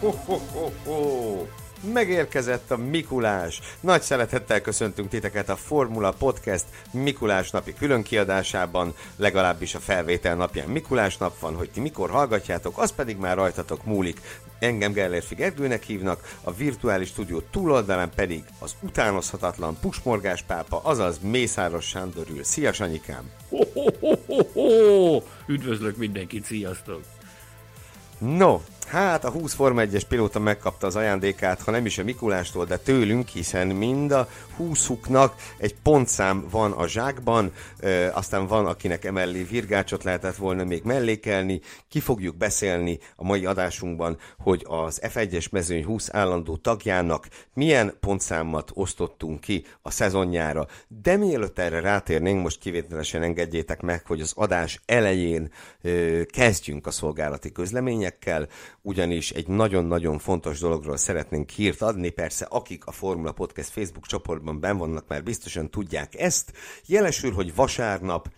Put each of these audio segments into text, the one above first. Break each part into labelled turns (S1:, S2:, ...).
S1: Ho, ho, ho, ho. Megérkezett a Mikulás! Nagy szeretettel köszöntünk titeket a Formula Podcast Mikulás napi különkiadásában, legalábbis a felvétel napján Mikulás nap van, hogy ti mikor hallgatjátok, az pedig már rajtatok múlik. Engem Gellérfi Gergőnek hívnak, a virtuális stúdió túloldalán pedig az utánozhatatlan pusmorgás pápa, azaz Mészáros Sándor ül. Szia Sanyikám!
S2: Ho, ho, ho, ho, ho. Üdvözlök mindenkit, sziasztok!
S1: No, Hát a 20 Forma 1-es pilóta megkapta az ajándékát, ha nem is a Mikulástól, de tőlünk, hiszen mind a 20 egy pontszám van a zsákban, ö, aztán van, akinek emellé virgácsot lehetett volna még mellékelni. Ki fogjuk beszélni a mai adásunkban, hogy az F1-es mezőny 20 állandó tagjának milyen pontszámot osztottunk ki a szezonjára. De mielőtt erre rátérnénk, most kivételesen engedjétek meg, hogy az adás elején ö, kezdjünk a szolgálati közleményekkel ugyanis egy nagyon-nagyon fontos dologról szeretnénk hírt adni, persze akik a Formula Podcast Facebook csoportban ben vannak, már biztosan tudják ezt. Jelesül, hogy vasárnap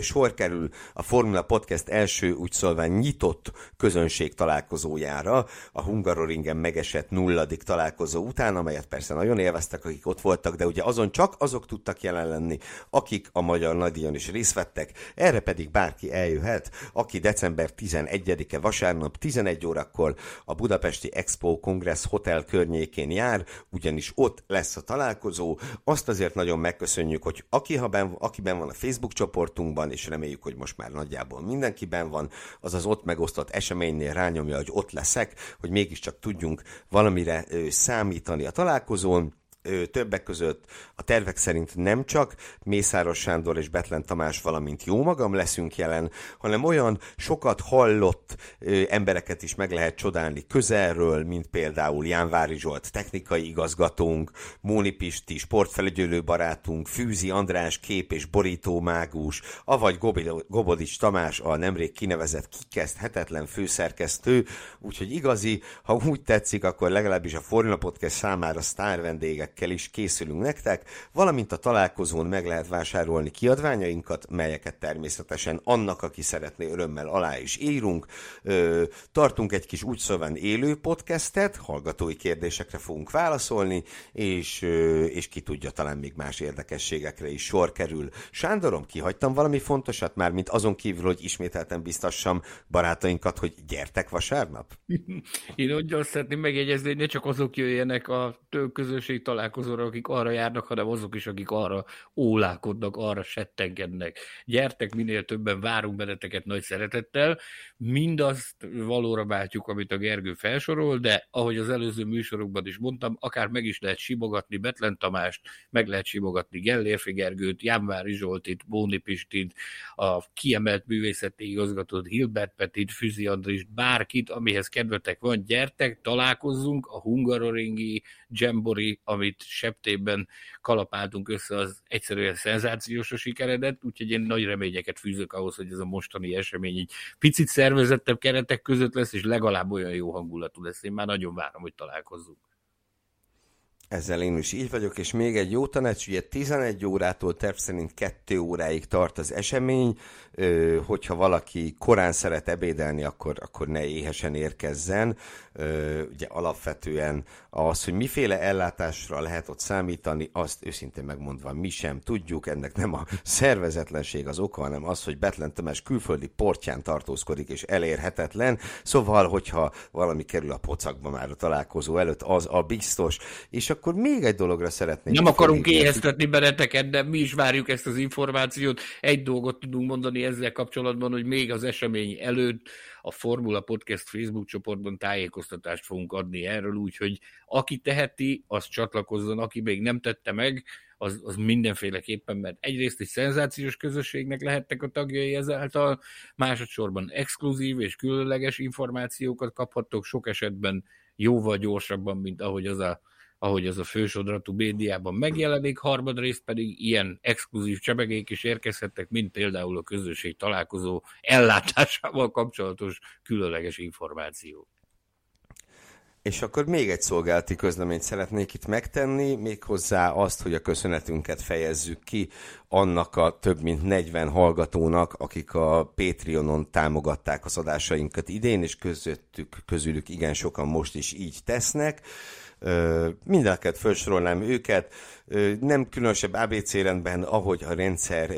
S1: sor kerül a Formula Podcast első úgy szólván nyitott közönség találkozójára, a Hungaroringen megesett nulladik találkozó után, amelyet persze nagyon élveztek, akik ott voltak, de ugye azon csak azok tudtak jelen lenni, akik a Magyar Nagydíjon is részt vettek, erre pedig bárki eljöhet, aki december 11-e vasárnap 11 órakor a Budapesti Expo Congress Hotel környékén jár, ugyanis ott lesz a találkozó. Azt azért nagyon megköszönjük, hogy aki, ha ben, akiben van a Facebook csoportunk, csoportunkban, és reméljük, hogy most már nagyjából mindenkiben van, az az ott megosztott eseménynél rányomja, hogy ott leszek, hogy mégiscsak tudjunk valamire számítani a találkozón többek között a tervek szerint nem csak Mészáros Sándor és Betlen Tamás, valamint jó magam leszünk jelen, hanem olyan sokat hallott embereket is meg lehet csodálni közelről, mint például Jánvári Zsolt, technikai igazgatónk, Móni Pisti, sportfelügyelő barátunk, Fűzi András, kép és borító mágus, avagy Gobodics Tamás, a nemrég kinevezett kikezdhetetlen főszerkesztő, úgyhogy igazi, ha úgy tetszik, akkor legalábbis a Formula Podcast számára sztár vendégek termékekkel is készülünk nektek, valamint a találkozón meg lehet vásárolni kiadványainkat, melyeket természetesen annak, aki szeretné örömmel alá is írunk. Tartunk egy kis úgy szóval élő podcastet, hallgatói kérdésekre fogunk válaszolni, és, és ki tudja, talán még más érdekességekre is sor kerül. Sándorom, kihagytam valami fontosat már, mint azon kívül, hogy ismételten biztassam barátainkat, hogy gyertek vasárnap?
S2: Én úgy azt szeretném megjegyezni, hogy ne csak azok jöjjenek a közösség találkozóra, találkozóra, akik arra járnak, hanem azok is, akik arra ólálkodnak, arra settengednek. Gyertek, minél többen várunk benneteket nagy szeretettel. Mindazt valóra váltjuk, amit a Gergő felsorol, de ahogy az előző műsorokban is mondtam, akár meg is lehet simogatni Betlen Tamást, meg lehet simogatni Gellérfi Gergőt, Jámvári Zsoltit, Bóni Pistit, a kiemelt művészeti igazgatót, Hilbert Petit, Füzi Andrist, bárkit, amihez kedvetek van, gyertek, találkozzunk a Hungaroringi Jambori, amit septében kalapáltunk össze, az egyszerűen szenzációs a sikeredet, úgyhogy én nagy reményeket fűzök ahhoz, hogy ez a mostani esemény egy picit szervezettebb keretek között lesz, és legalább olyan jó hangulatú lesz. Én már nagyon várom, hogy találkozzunk.
S1: Ezzel én is így vagyok, és még egy jó tanács, ugye 11 órától terv szerint 2 óráig tart az esemény, hogyha valaki korán szeret ebédelni, akkor, akkor ne éhesen érkezzen. Ugye alapvetően az, hogy miféle ellátásra lehet ott számítani, azt őszintén megmondva mi sem tudjuk, ennek nem a szervezetlenség az oka, hanem az, hogy Betlen Tamás külföldi portján tartózkodik és elérhetetlen, szóval, hogyha valami kerül a pocakba már a találkozó előtt, az a biztos. És akkor még egy dologra szeretném.
S2: Nem akarunk éheztetni benneteket, de mi is várjuk ezt az információt. Egy dolgot tudunk mondani ezzel kapcsolatban, hogy még az esemény előtt a Formula Podcast Facebook csoportban tájékoztatást fogunk adni erről, úgyhogy aki teheti, az csatlakozzon, aki még nem tette meg, az, az mindenféleképpen, mert egyrészt egy szenzációs közösségnek lehettek a tagjai ezáltal, másodszorban exkluzív és különleges információkat kaphattok, sok esetben jóval gyorsabban, mint ahogy az a, ahogy az a fősodratú médiában megjelenik, harmadrészt pedig ilyen exkluzív csebegék is érkezhettek, mint például a közösség találkozó ellátásával kapcsolatos különleges információ.
S1: És akkor még egy szolgálati közleményt szeretnék itt megtenni, méghozzá azt, hogy a köszönetünket fejezzük ki annak a több mint 40 hallgatónak, akik a Patreonon támogatták az adásainkat idén, és közöttük, közülük igen sokan most is így tesznek. Mindeneket felsorolnám őket, nem különösebb ABC rendben, ahogy a rendszer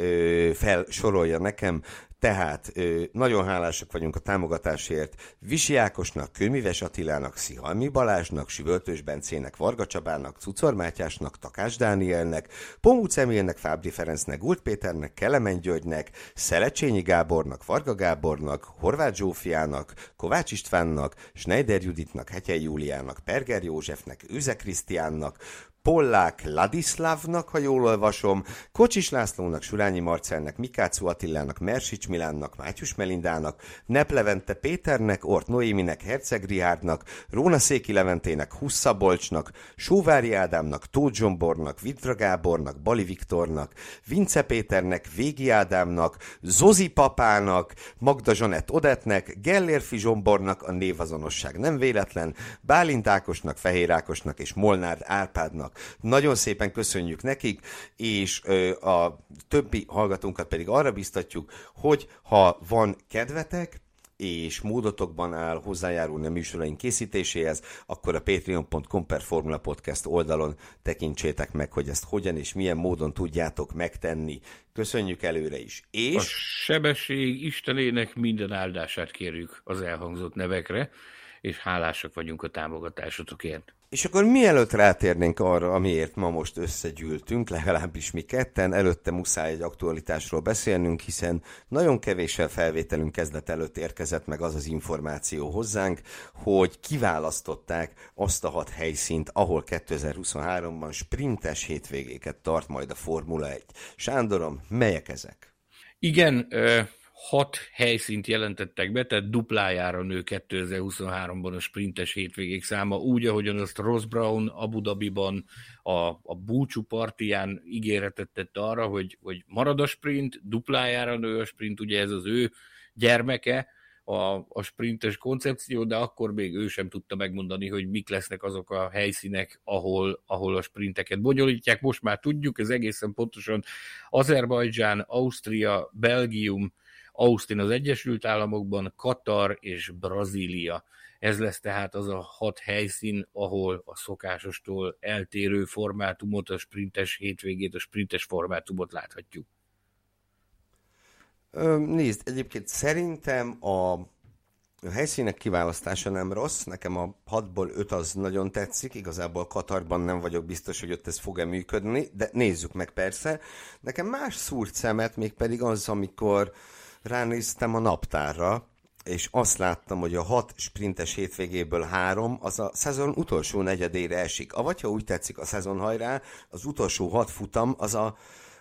S1: felsorolja nekem, tehát nagyon hálásak vagyunk a támogatásért. Visi Ákosnak, Kőmives Attilának, Szihalmi Balázsnak, Süvöltős Bencének, Varga Csabának, Cucor Mátyásnak, Takás Dánielnek, Pomúc Emélnek, Fábri Ferencnek, Gult Péternek, Kelemen Györgynek, Szelecsényi Gábornak, Varga Gábornak, Horváth Zsófiának, Kovács Istvánnak, Schneider Juditnak, Hetyei Júliának, Perger Józsefnek, Üze Krisztiánnak, Pollák Ladislavnak, ha jól olvasom, Kocsis Lászlónak, Surányi Marcelnek, Mikácú Attilának, Mersics Milánnak, Mátyus Melindának, Neplevente Péternek, Ort Noéminek, Herceg Rihárdnak, Róna Széki Leventének, Hussza Bolcsnak, Sóvári Ádámnak, Tóth Zsombornak, Vidra Gábornak, Bali Viktornak, Vince Péternek, Végi Ádámnak, Zozi Papának, Magda Zsanett Odetnek, Gellérfi Zsombornak, a névazonosság nem véletlen, Bálint Ákosnak, Fehér Ákosnak és Molnár Árpádnak. Nagyon szépen köszönjük nekik, és a többi hallgatónkat pedig arra biztatjuk, hogy ha van kedvetek, és módotokban áll hozzájárulni a műsoraink készítéséhez, akkor a patreon.com per Formula Podcast oldalon tekintsétek meg, hogy ezt hogyan és milyen módon tudjátok megtenni. Köszönjük előre is. És... A
S2: sebesség Istenének minden áldását kérjük az elhangzott nevekre, és hálásak vagyunk a támogatásotokért.
S1: És akkor mielőtt rátérnénk arra, amiért ma most összegyűltünk, legalábbis mi ketten, előtte muszáj egy aktualitásról beszélnünk, hiszen nagyon kevéssel felvételünk kezdet előtt érkezett meg az az információ hozzánk, hogy kiválasztották azt a hat helyszínt, ahol 2023-ban sprintes hétvégéket tart majd a Formula 1. Sándorom, melyek ezek?
S2: Igen, hat helyszínt jelentettek be, tehát duplájára nő 2023-ban a sprintes hétvégék száma, úgy, ahogyan azt Ross Brown Abu Dhabiban a, a búcsú partiján ígéretet tette arra, hogy, hogy marad a sprint, duplájára nő a sprint, ugye ez az ő gyermeke, a, a sprintes koncepció, de akkor még ő sem tudta megmondani, hogy mik lesznek azok a helyszínek, ahol, ahol a sprinteket bonyolítják. Most már tudjuk, ez egészen pontosan Azerbajdzsán, Ausztria, Belgium, Austin az Egyesült Államokban, Katar és Brazília. Ez lesz tehát az a hat helyszín, ahol a szokásostól eltérő formátumot, a sprintes hétvégét, a sprintes formátumot láthatjuk.
S1: Nézd, egyébként szerintem a a helyszínek kiválasztása nem rossz, nekem a 6-ból 5 az nagyon tetszik, igazából Katarban nem vagyok biztos, hogy ott ez fog-e működni, de nézzük meg persze. Nekem más szúrt szemet, még pedig az, amikor ránéztem a naptárra, és azt láttam, hogy a hat sprintes hétvégéből három az a szezon utolsó negyedére esik. Avagy, ha úgy tetszik a szezon hajrá, az utolsó hat futam az a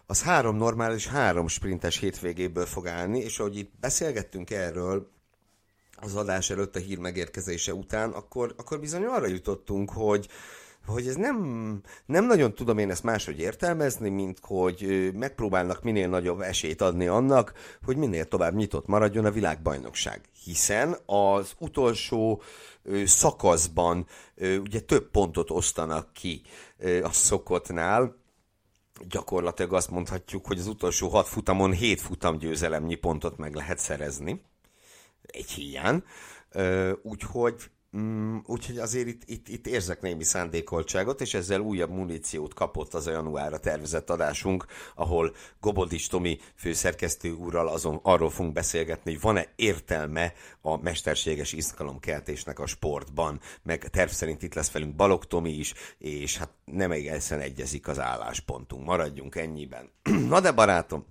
S1: az három normális, három sprintes hétvégéből fog állni, és ahogy itt beszélgettünk erről az adás előtt a hír megérkezése után, akkor, akkor bizony arra jutottunk, hogy, hogy ez nem, nem nagyon tudom én ezt máshogy értelmezni, mint hogy megpróbálnak minél nagyobb esélyt adni annak, hogy minél tovább nyitott maradjon a világbajnokság. Hiszen az utolsó szakaszban ugye több pontot osztanak ki a szokottnál, gyakorlatilag azt mondhatjuk, hogy az utolsó hat futamon hét futam győzelemnyi pontot meg lehet szerezni. Egy hiány. Úgyhogy Mm, úgyhogy azért itt, itt, itt érzek némi szándékoltságot, és ezzel újabb muníciót kapott az a januárra tervezett adásunk, ahol Gobodis Tomi főszerkesztő úrral azon, arról fogunk beszélgetni, hogy van-e értelme a mesterséges izgalomkeltésnek a sportban, meg terv szerint itt lesz velünk Balog Tomi is, és hát nem egészen egyezik az álláspontunk. Maradjunk ennyiben. Na de barátom,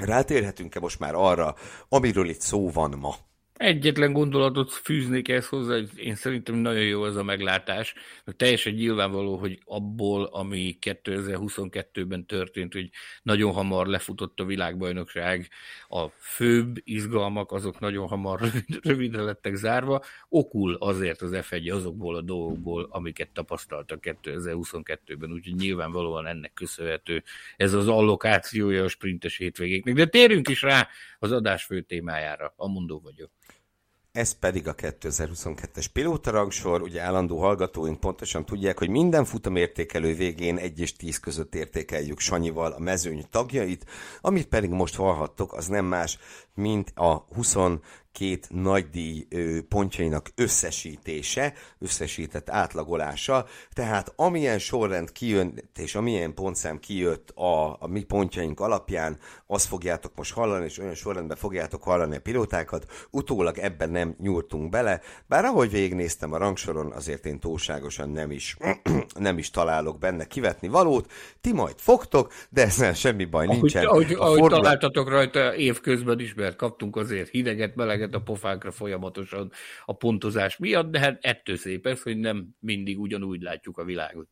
S1: rátérhetünk-e most már arra, amiről itt szó van ma?
S2: Egyetlen gondolatot fűznék ezt hozzá, hogy én szerintem nagyon jó ez a meglátás. Teljesen nyilvánvaló, hogy abból, ami 2022-ben történt, hogy nagyon hamar lefutott a világbajnokság, a főbb izgalmak azok nagyon hamar rövidre lettek zárva, okul azért az F1 azokból a dolgokból, amiket tapasztaltak 2022-ben, úgyhogy nyilvánvalóan ennek köszönhető ez az allokációja a sprintes hétvégéknek. De térjünk is rá az adás fő témájára, a mondó vagyok.
S1: Ez pedig a 2022-es pilótarangsor, ugye állandó hallgatóink pontosan tudják, hogy minden futamértékelő végén 1 és 10 között értékeljük Sanyival a mezőny tagjait, amit pedig most hallhattok, az nem más, mint a 20 két nagydíj pontjainak összesítése, összesített átlagolása, tehát amilyen sorrend kijött, és amilyen pontszám kijött a, a mi pontjaink alapján, azt fogjátok most hallani, és olyan sorrendben fogjátok hallani a pilótákat, utólag ebben nem nyúltunk bele, bár ahogy végignéztem a rangsoron, azért én túlságosan nem is, nem is találok benne kivetni valót, ti majd fogtok, de ezzel semmi baj nincsen.
S2: Ahogy, ahogy, ahogy formula... találtatok rajta évközben is, mert kaptunk azért hideget, meleget, a pofánkra folyamatosan a pontozás miatt, de hát ettől szép ez, hogy nem mindig ugyanúgy látjuk a világot.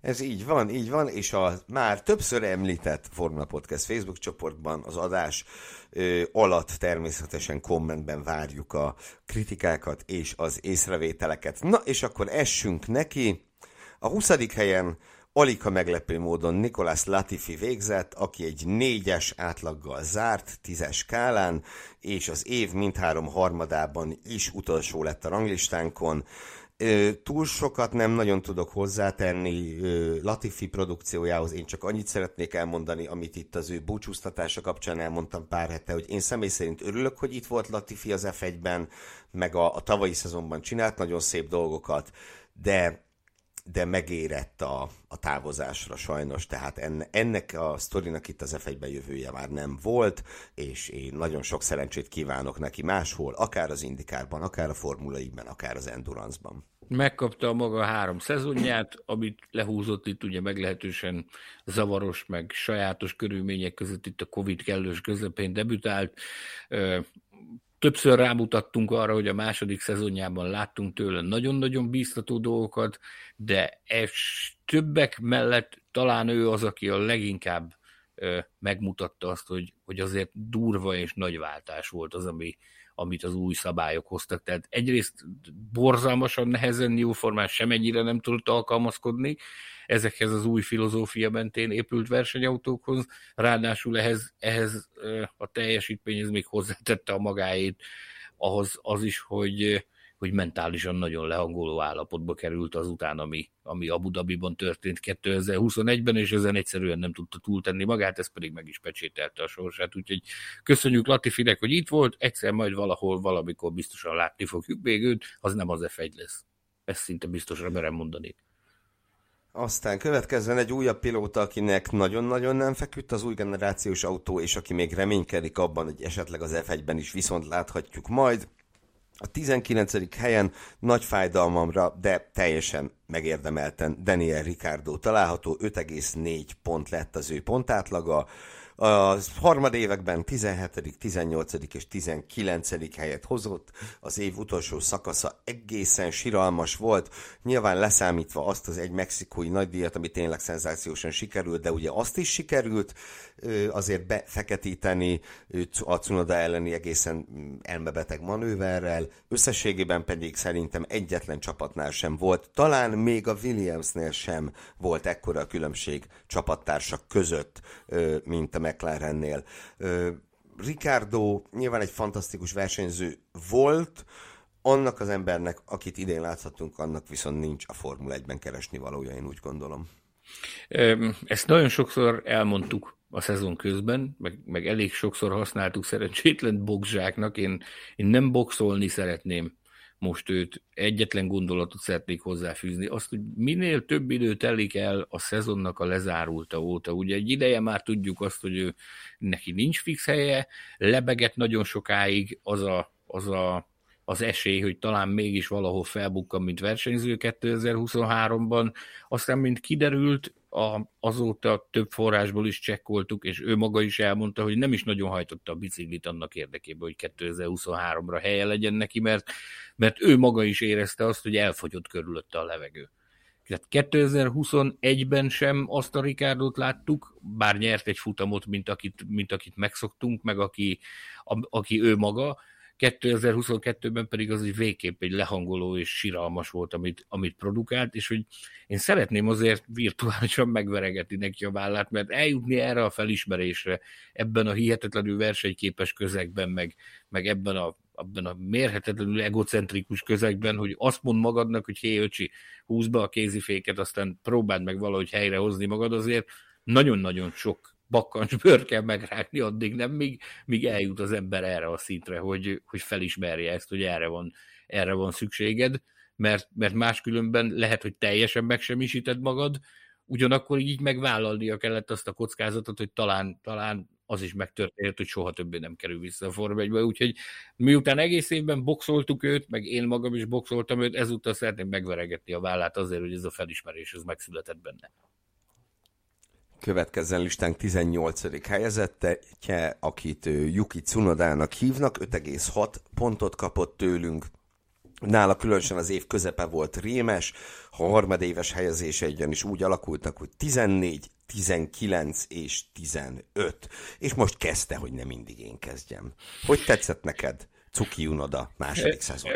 S1: Ez így van, így van, és a már többször említett Formula Podcast Facebook csoportban az adás ö, alatt természetesen kommentben várjuk a kritikákat és az észrevételeket. Na, és akkor essünk neki. A 20. helyen Alika meglepő módon Nikolás Latifi végzett, aki egy négyes átlaggal zárt, tízes skálán, és az év mindhárom harmadában is utolsó lett a ranglistánkon. Túl sokat nem nagyon tudok hozzátenni Latifi produkciójához, én csak annyit szeretnék elmondani, amit itt az ő búcsúztatása kapcsán elmondtam pár hete, hogy én személy szerint örülök, hogy itt volt Latifi az F1-ben, meg a, a tavalyi szezonban csinált nagyon szép dolgokat, de de megérett a, a távozásra sajnos, tehát enne, ennek a sztorinak itt az f jövője már nem volt, és én nagyon sok szerencsét kívánok neki máshol, akár az Indikárban, akár a Formula ben akár az Endurance-ban.
S2: Megkapta a maga három szezonját, amit lehúzott itt ugye meglehetősen zavaros, meg sajátos körülmények között itt a Covid kellős közepén debütált többször rámutattunk arra, hogy a második szezonjában láttunk tőle nagyon-nagyon bíztató dolgokat, de ez többek mellett talán ő az, aki a leginkább ö, megmutatta azt, hogy, hogy azért durva és nagy váltás volt az, ami, amit az új szabályok hoztak. Tehát egyrészt borzalmasan nehezen jóformán semennyire nem tudott alkalmazkodni, ezekhez az új filozófia mentén épült versenyautókhoz, ráadásul ehhez, ehhez a teljesítményhez még hozzátette a magáét, ahhoz az is, hogy, hogy mentálisan nagyon lehangoló állapotba került azután, ami, ami Abu Dhabiban történt 2021-ben, és ezen egyszerűen nem tudta túltenni magát, ez pedig meg is pecsételte a sorsát. Úgyhogy köszönjük Latifinek, hogy itt volt, egyszer majd valahol, valamikor biztosan látni fogjuk még őt, az nem az F1 lesz. Ezt szinte biztosra merem mondani.
S1: Aztán következzen egy újabb pilóta, akinek nagyon-nagyon nem feküdt az új generációs autó, és aki még reménykedik abban, hogy esetleg az F1-ben is viszont láthatjuk majd. A 19. helyen nagy fájdalmamra, de teljesen megérdemelten Daniel Ricardo található, 5,4 pont lett az ő pontátlaga. A harmad években 17., 18. és 19. helyet hozott, az év utolsó szakasza egészen siralmas volt, nyilván leszámítva azt az egy mexikói nagydíjat, ami tényleg szenzációsan sikerült, de ugye azt is sikerült azért befeketíteni a Cunoda elleni egészen elmebeteg manőverrel, összességében pedig szerintem egyetlen csapatnál sem volt, talán még a Williamsnél sem volt ekkora különbség csapattársak között, mint a McLarennél. Ricardo nyilván egy fantasztikus versenyző volt, annak az embernek, akit idén láthatunk, annak viszont nincs a Formula 1-ben keresni valója, én úgy gondolom.
S2: Ezt nagyon sokszor elmondtuk a szezon közben, meg, meg elég sokszor használtuk szerencsétlen boxzsáknak. Én, én nem boxolni szeretném most őt egyetlen gondolatot szeretnék hozzáfűzni, azt, hogy minél több idő telik el a szezonnak a lezárulta óta. Ugye egy ideje már tudjuk azt, hogy ő, neki nincs fix helye, lebegett nagyon sokáig az a, az a az esély, hogy talán mégis valahol felbukkan, mint versenyző 2023-ban. Aztán, mint kiderült, a, azóta több forrásból is csekkoltuk, és ő maga is elmondta, hogy nem is nagyon hajtotta a biciklit annak érdekében, hogy 2023-ra helye legyen neki, mert, mert ő maga is érezte azt, hogy elfogyott körülötte a levegő. Tehát 2021-ben sem azt a Rikárdot láttuk, bár nyert egy futamot, mint akit, mint akit megszoktunk, meg aki, a, aki ő maga, 2022-ben pedig az egy végképp egy lehangoló és siralmas volt, amit, amit produkált, és hogy én szeretném azért virtuálisan megveregetni neki a vállát, mert eljutni erre a felismerésre, ebben a hihetetlenül versenyképes közegben, meg, meg ebben a abban a mérhetetlenül egocentrikus közegben, hogy azt mond magadnak, hogy hé, öcsi, húzd be a kéziféket, aztán próbáld meg valahogy helyrehozni magad, azért nagyon-nagyon sok bakkancsbőr kell megrágni addig, nem, míg, míg eljut az ember erre a szintre, hogy, hogy felismerje ezt, hogy erre van, erre van szükséged, mert, mert máskülönben lehet, hogy teljesen megsemmisíted magad, ugyanakkor így megvállalnia kellett azt a kockázatot, hogy talán, talán az is megtörtént, hogy soha többé nem kerül vissza a Forma 1 úgyhogy miután egész évben boxoltuk őt, meg én magam is boxoltam őt, ezúttal szeretném megveregetni a vállát azért, hogy ez a felismerés ez megszületett benne.
S1: Következzen listánk 18. helyezettje, akit Yuki Tsunodának hívnak, 5,6 pontot kapott tőlünk. Nála különösen az év közepe volt rémes, a harmadéves helyezése is úgy alakultak, hogy 14, 19 és 15. És most kezdte, hogy nem mindig én kezdjem. Hogy tetszett neked Cuki Unoda második szezon?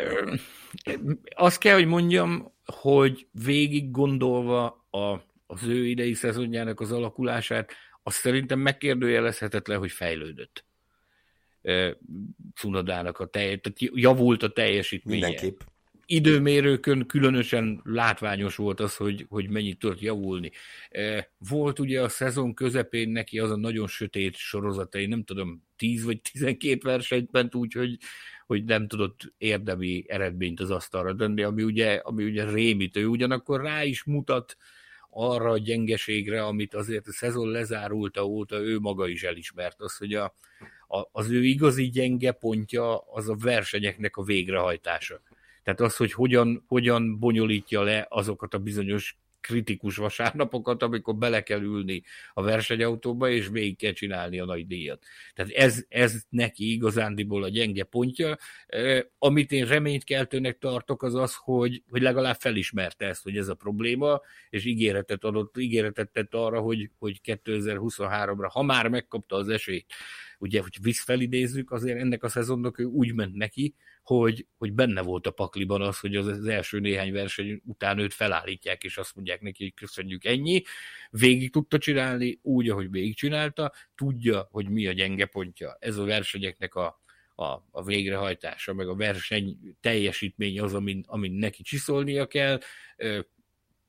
S2: Azt kell, hogy mondjam, hogy végig gondolva a az ő idei szezonjának az alakulását, azt szerintem megkérdőjelezhetetlen, hogy fejlődött. Cunodának a telj, tehát javult a teljesítménye.
S1: Mindenképp.
S2: Időmérőkön különösen látványos volt az, hogy, hogy mennyit tudott javulni. Volt ugye a szezon közepén neki az a nagyon sötét sorozata, én nem tudom, 10 vagy 12 versenyt ment úgy, hogy, hogy nem tudott érdemi eredményt az asztalra dönni, ami ugye, ami ugye rémítő. Ugyanakkor rá is mutat, arra a gyengeségre, amit azért a szezon lezárulta óta ő maga is elismert, az, hogy a, a, az ő igazi gyenge pontja az a versenyeknek a végrehajtása. Tehát az, hogy hogyan, hogyan bonyolítja le azokat a bizonyos kritikus vasárnapokat, amikor bele kell ülni a versenyautóba, és végig kell csinálni a nagy díjat. Tehát ez, ez neki igazándiból a gyenge pontja. Amit én reménykeltőnek tartok, az az, hogy, hogy legalább felismerte ezt, hogy ez a probléma, és ígéretet adott, ígéretet tett arra, hogy, hogy 2023-ra, ha már megkapta az esélyt, ugye, hogy visszfelidézzük, azért ennek a szezonnak ő úgy ment neki, hogy, hogy benne volt a pakliban az, hogy az, első néhány verseny után őt felállítják, és azt mondják neki, hogy köszönjük ennyi. Végig tudta csinálni, úgy, ahogy végigcsinálta, tudja, hogy mi a gyenge pontja. Ez a versenyeknek a, a, a végrehajtása, meg a verseny teljesítmény az, amin, amin neki csiszolnia kell.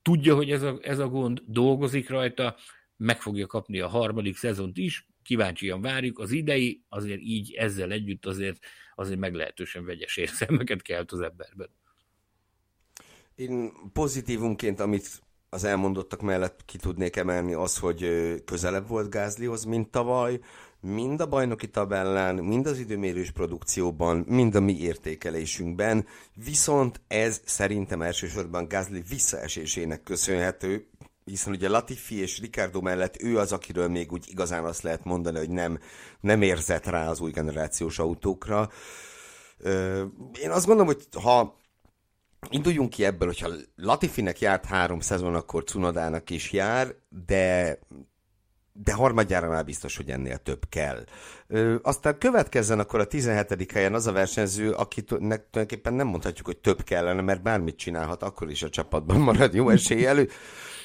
S2: Tudja, hogy ez a, ez a gond, dolgozik rajta, meg fogja kapni a harmadik szezont is, kíváncsian várjuk. Az idei azért így ezzel együtt azért, azért meglehetősen vegyes érzelmeket kelt az emberben.
S1: Én pozitívunként, amit az elmondottak mellett ki tudnék emelni az, hogy közelebb volt Gázlihoz, mint tavaly, mind a bajnoki tabellán, mind az időmérős produkcióban, mind a mi értékelésünkben, viszont ez szerintem elsősorban Gázli visszaesésének köszönhető, hiszen ugye Latifi és Ricardo mellett ő az, akiről még úgy igazán azt lehet mondani, hogy nem, nem érzett rá az új generációs autókra. Én azt gondolom, hogy ha induljunk ki ebből, hogyha Latifinek járt három szezon, akkor Cunodának is jár, de de harmadjára már biztos, hogy ennél több kell. Ö, aztán következzen akkor a 17. helyen az a versenyző, akitnek tulajdonképpen nem mondhatjuk, hogy több kellene, mert bármit csinálhat, akkor is a csapatban marad jó eséllyel.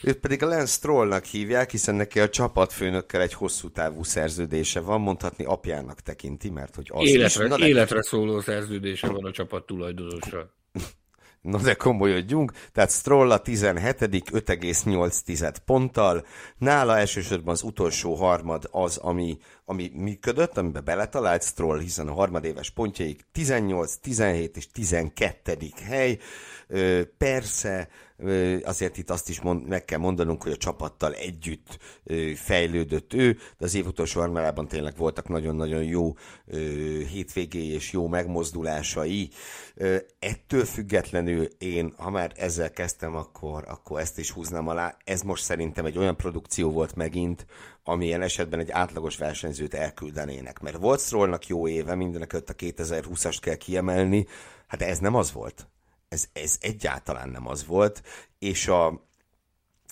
S1: Őt pedig a Lance Strollnak hívják, hiszen neki a csapatfőnökkel egy hosszú távú szerződése van, mondhatni apjának tekinti, mert hogy az
S2: életre, is... Na, életre szóló szerződése van a csapat tulajdonossal.
S1: Na de komolyodjunk, tehát Stroll a 17 5,8 ponttal, nála elsősorban az utolsó harmad az, ami, ami működött, amiben beletalált Stroll, hiszen a harmadéves pontjaik 18, 17 és 12 hely. Persze azért itt azt is mond, meg kell mondanunk, hogy a csapattal együtt fejlődött ő, de az év utolsó armálában tényleg voltak nagyon-nagyon jó hétvégéi és jó megmozdulásai. Ettől függetlenül én, ha már ezzel kezdtem, akkor, akkor ezt is húznám alá. Ez most szerintem egy olyan produkció volt megint, amilyen esetben egy átlagos versenyzőt elküldenének. Mert volt Strollnak jó éve, mindenek a 2020-ast kell kiemelni, hát ez nem az volt. Ez, ez egyáltalán nem az volt, és, a,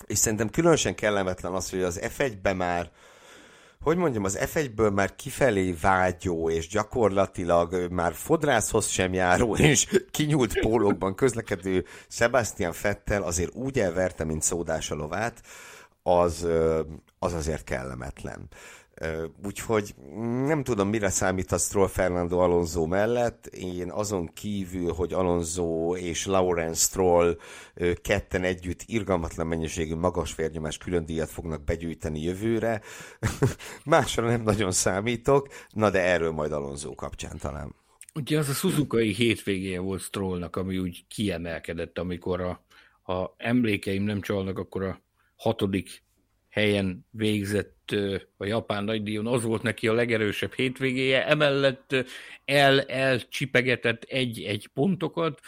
S1: és szerintem különösen kellemetlen az, hogy az F1-be már hogy mondjam, az F1-ből már kifelé vágyó, és gyakorlatilag már fodrászhoz sem járó, és kinyúlt pólókban közlekedő Sebastian Fettel azért úgy elverte, mint szódás a lovát, az, az azért kellemetlen. Úgyhogy nem tudom, mire számít a Stroll Fernando Alonso mellett. Én azon kívül, hogy Alonso és Lawrence Stroll ketten együtt irgalmatlan mennyiségű magas vérnyomás külön díjat fognak begyűjteni jövőre. Másra nem nagyon számítok, na de erről majd Alonso kapcsán talán.
S2: Ugye az a Suzuki hétvégéje volt Strollnak, ami úgy kiemelkedett, amikor a, ha emlékeim nem csalnak, akkor a hatodik helyen végzett a japán nagydíjon, az volt neki a legerősebb hétvégéje, emellett el, elcsipegetett egy-egy pontokat,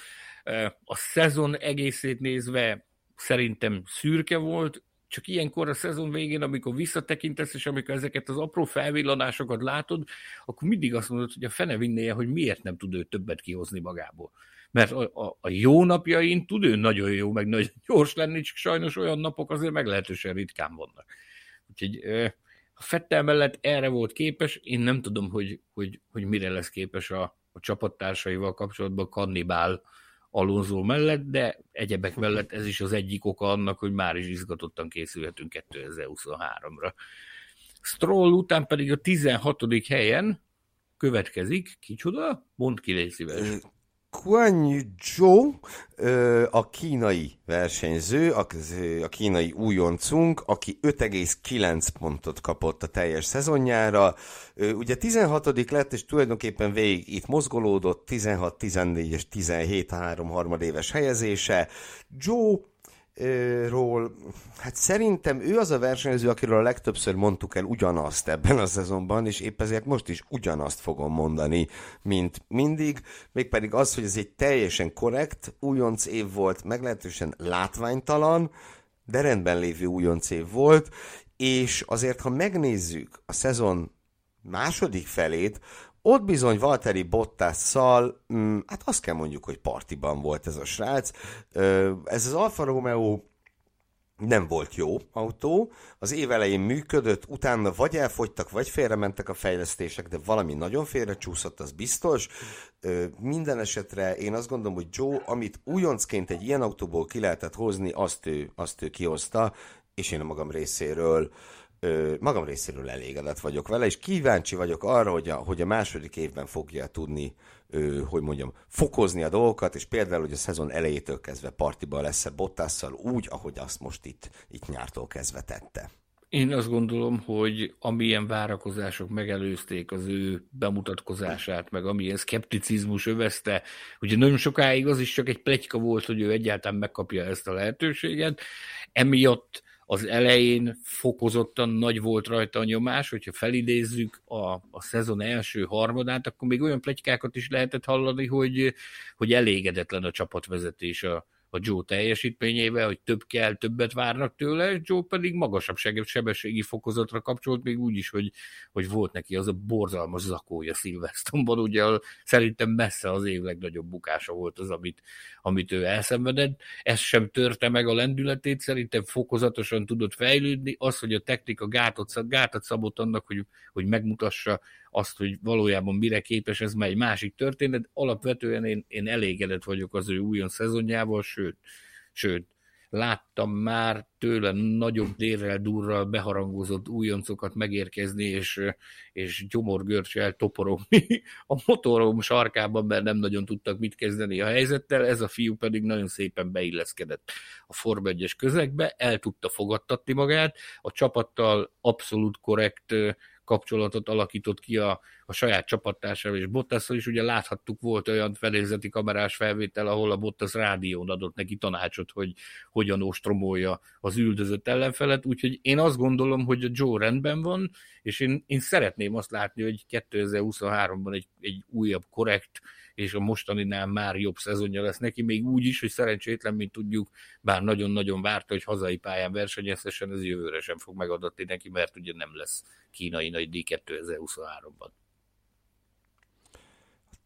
S2: a szezon egészét nézve szerintem szürke volt, csak ilyenkor a szezon végén, amikor visszatekintesz, és amikor ezeket az apró felvillanásokat látod, akkor mindig azt mondod, hogy a fene vinnéje, hogy miért nem tud ő többet kihozni magából mert a, a, a jó napjain tud ő nagyon jó, meg nagyon gyors lenni, csak sajnos olyan napok azért meglehetősen ritkán vannak. Úgyhogy a Fettel mellett erre volt képes, én nem tudom, hogy, hogy, hogy mire lesz képes a, a csapattársaival kapcsolatban kannibál Alonso mellett, de egyebek mellett ez is az egyik oka annak, hogy már is izgatottan készülhetünk 2023-ra. Stroll után pedig a 16. helyen következik, kicsoda? Mondd ki, légy szíves.
S1: Guan Zhou, a kínai versenyző, a kínai újoncunk, aki 5,9 pontot kapott a teljes szezonjára. Ugye 16 lett, és tulajdonképpen végig itt mozgolódott, 16, 14 és 17 a három harmadéves helyezése. Joe ról, hát szerintem ő az a versenyző, akiről a legtöbbször mondtuk el ugyanazt ebben a szezonban, és épp ezért most is ugyanazt fogom mondani, mint mindig, mégpedig az, hogy ez egy teljesen korrekt újonc év volt, meglehetősen látványtalan, de rendben lévő újonc év volt, és azért, ha megnézzük a szezon második felét, ott bizony Valtteri Bottasszal, mm, hát azt kell mondjuk, hogy partiban volt ez a srác. Ez az Alfa Romeo nem volt jó autó, az év elején működött, utána vagy elfogytak, vagy félrementek a fejlesztések, de valami nagyon félrecsúszott, az biztos. Minden esetre én azt gondolom, hogy Joe, amit újoncként egy ilyen autóból ki lehetett hozni, azt ő, azt ő kihozta, és én a magam részéről ö, magam részéről elégedett vagyok vele, és kíváncsi vagyok arra, hogy a, hogy a második évben fogja tudni, ö, hogy mondjam, fokozni a dolgokat, és például, hogy a szezon elejétől kezdve partiba lesz-e Bottasszal úgy, ahogy azt most itt, itt nyártól kezdve tette.
S2: Én azt gondolom, hogy amilyen várakozások megelőzték az ő bemutatkozását, meg amilyen szkepticizmus övezte, ugye nagyon sokáig az is csak egy pletyka volt, hogy ő egyáltalán megkapja ezt a lehetőséget, emiatt az elején fokozottan nagy volt rajta a nyomás, hogyha felidézzük a, a szezon első harmadát, akkor még olyan pletykákat is lehetett hallani, hogy, hogy elégedetlen a csapatvezetés a, a Joe teljesítményével, hogy több kell, többet várnak tőle, és Joe pedig magasabb sebességi fokozatra kapcsolt, még úgy is, hogy, hogy volt neki az a borzalmas zakója Szilvesztonban, ugye szerintem messze az év legnagyobb bukása volt az, amit, amit ő elszenvedett. Ez sem törte meg a lendületét, szerintem fokozatosan tudott fejlődni. Az, hogy a technika gátot, gátat szabott annak, hogy, hogy megmutassa azt, hogy valójában mire képes, ez már egy másik történet. Alapvetően én, én elégedett vagyok az ő újon szezonjával, sőt, sőt, láttam már tőle nagyobb dérrel, durral beharangozott újoncokat megérkezni, és, és gyomorgörcsel toporogni a motorom sarkában, mert nem nagyon tudtak mit kezdeni a helyzettel, ez a fiú pedig nagyon szépen beilleszkedett a Form 1 közegbe, el tudta fogadtatni magát, a csapattal abszolút korrekt kapcsolatot alakított ki a, a saját csapattársával és Bottasszal is. Ugye láthattuk, volt olyan fedélzeti kamerás felvétel, ahol a Bottas rádión adott neki tanácsot, hogy hogyan ostromolja az üldözött ellenfelet, úgyhogy én azt gondolom, hogy a Joe rendben van, és én, én szeretném azt látni, hogy 2023-ban egy, egy újabb, korrekt, és a mostaninál már jobb szezonja lesz neki, még úgy is, hogy szerencsétlen, mint tudjuk, bár nagyon-nagyon várta, hogy hazai pályán versenyezhessen, ez jövőre sem fog megadatni neki, mert ugye nem lesz kínai nagy díj 2023-ban.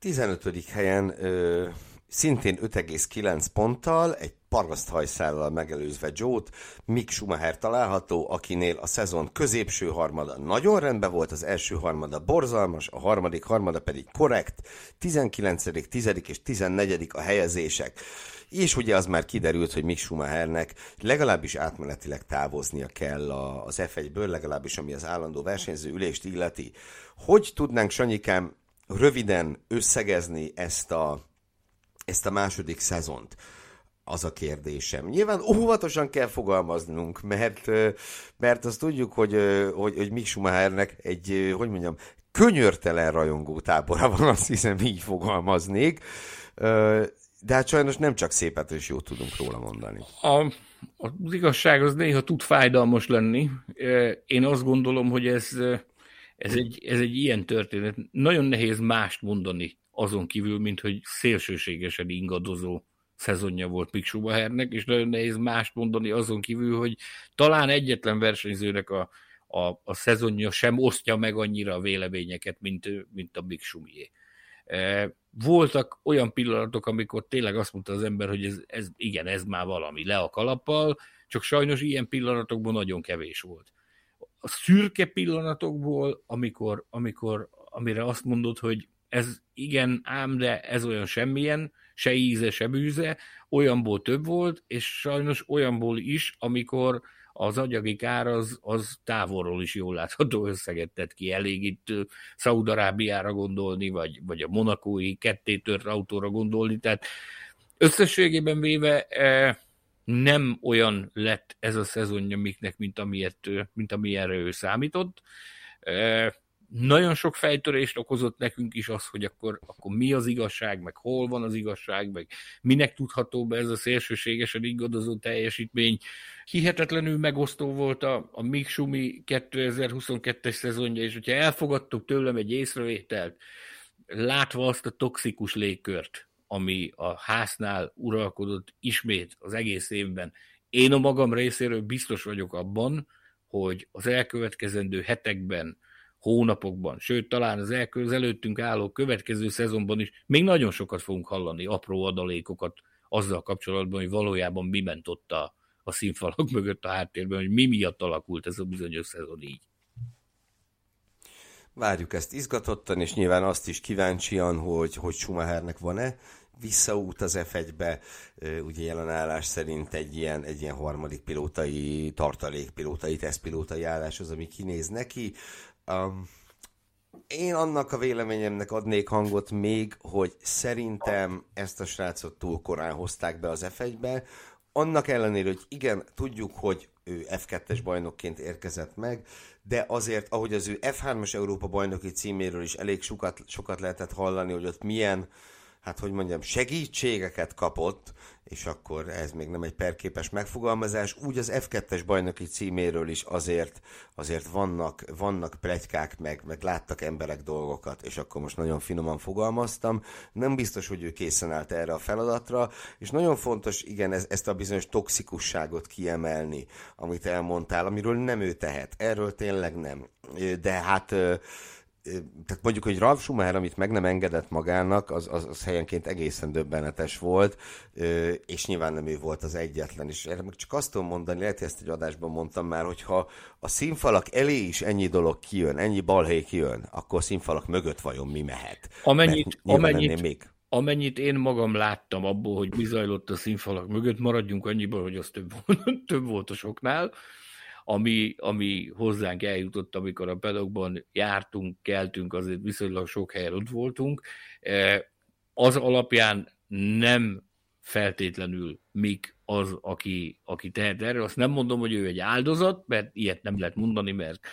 S1: 15. helyen ö, szintén 5,9 ponttal, egy paraszthajszállal megelőzve Joe-t, Mick Schumacher található, akinél a szezon középső harmada nagyon rendben volt, az első harmada borzalmas, a harmadik harmada pedig korrekt, 19., 10. és 14. a helyezések. És ugye az már kiderült, hogy Mick Schumachernek legalábbis átmenetileg távoznia kell az F1-ből, legalábbis ami az állandó versenyző ülést illeti. Hogy tudnánk, Sanyikám, röviden összegezni ezt a, ezt a második szezont? az a kérdésem. Nyilván óvatosan kell fogalmaznunk, mert, mert azt tudjuk, hogy, hogy, hogy Mick Schumachernek egy, hogy mondjam, könyörtelen rajongó tábora van, azt hiszem így fogalmaznék, de hát sajnos nem csak szépet és jót tudunk róla mondani.
S2: A, az igazság az néha tud fájdalmas lenni. Én azt gondolom, hogy ez, ez, egy, ez egy ilyen történet. Nagyon nehéz mást mondani azon kívül, mint hogy szélsőségesen ingadozó szezonja volt Mick Schumachernek, és nagyon nehéz mást mondani azon kívül, hogy talán egyetlen versenyzőnek a, a, a szezonja sem osztja meg annyira a véleményeket, mint, mint a Mick Schumier. E, voltak olyan pillanatok, amikor tényleg azt mondta az ember, hogy ez, ez igen, ez már valami, le a kalappal, csak sajnos ilyen pillanatokban nagyon kevés volt. A szürke pillanatokból, amikor, amikor amire azt mondod, hogy ez igen, ám, de ez olyan semmilyen, se íze, se bűze, olyanból több volt, és sajnos olyanból is, amikor az agyagi kár az, az távolról is jól látható összeget tett ki. Elég itt Szaudarábiára gondolni, vagy, vagy a monakói kettétört autóra gondolni, tehát összességében véve nem olyan lett ez a szezonja Miknek, mint, amilyet, mint amilyenre ő számított nagyon sok fejtörést okozott nekünk is az, hogy akkor, akkor mi az igazság, meg hol van az igazság, meg minek tudható be ez a szélsőségesen ingadozó teljesítmény. Hihetetlenül megosztó volt a, a Miksumi 2022-es szezonja, és hogyha elfogadtuk tőlem egy észrevételt, látva azt a toxikus légkört, ami a háznál uralkodott ismét az egész évben, én a magam részéről biztos vagyok abban, hogy az elkövetkezendő hetekben hónapokban, sőt, talán az előttünk álló következő szezonban is még nagyon sokat fogunk hallani, apró adalékokat azzal kapcsolatban, hogy valójában mi ment ott a, a színfalak mögött a háttérben, hogy mi miatt alakult ez a bizonyos szezon így.
S1: Várjuk ezt izgatottan, és nyilván azt is kíváncsian, hogy, hogy Schumachernek van-e visszaút az F1-be, ugye jelen állás szerint egy ilyen, egy ilyen harmadik pilótai, tartalékpilótai, tesztpilótai állás az, ami kinéz neki. Um, én annak a véleményemnek adnék hangot még, hogy szerintem ezt a srácot túl korán hozták be az F1-be, annak ellenére, hogy igen, tudjuk, hogy ő F2-es bajnokként érkezett meg, de azért, ahogy az ő F3-as Európa bajnoki címéről is elég sokat, sokat lehetett hallani, hogy ott milyen hát hogy mondjam, segítségeket kapott, és akkor ez még nem egy perképes megfogalmazás, úgy az F2-es bajnoki címéről is azért, azért vannak, vannak plegykák, meg, meg láttak emberek dolgokat, és akkor most nagyon finoman fogalmaztam. Nem biztos, hogy ő készen állt erre a feladatra, és nagyon fontos, igen, ez, ezt a bizonyos toxikusságot kiemelni, amit elmondtál, amiről nem ő tehet. Erről tényleg nem. De hát tehát mondjuk, hogy Ralf Schumacher, amit meg nem engedett magának, az, az, az helyenként egészen döbbenetes volt, és nyilván nem ő volt az egyetlen. És erre meg csak azt tudom mondani, lehet, hogy ezt egy adásban mondtam már, hogyha a színfalak elé is ennyi dolog kijön, ennyi balhé kijön, akkor a színfalak mögött vajon mi mehet?
S2: Amennyit, amennyit, még... amennyit én magam láttam abból, hogy mi zajlott a színfalak mögött, maradjunk annyiból, hogy az több volt, több volt a soknál, ami, ami hozzánk eljutott, amikor a pedagogban jártunk, keltünk, azért viszonylag sok helyen ott voltunk, e, az alapján nem feltétlenül Mik az, aki, aki tehet erre. Azt nem mondom, hogy ő egy áldozat, mert ilyet nem lehet mondani, mert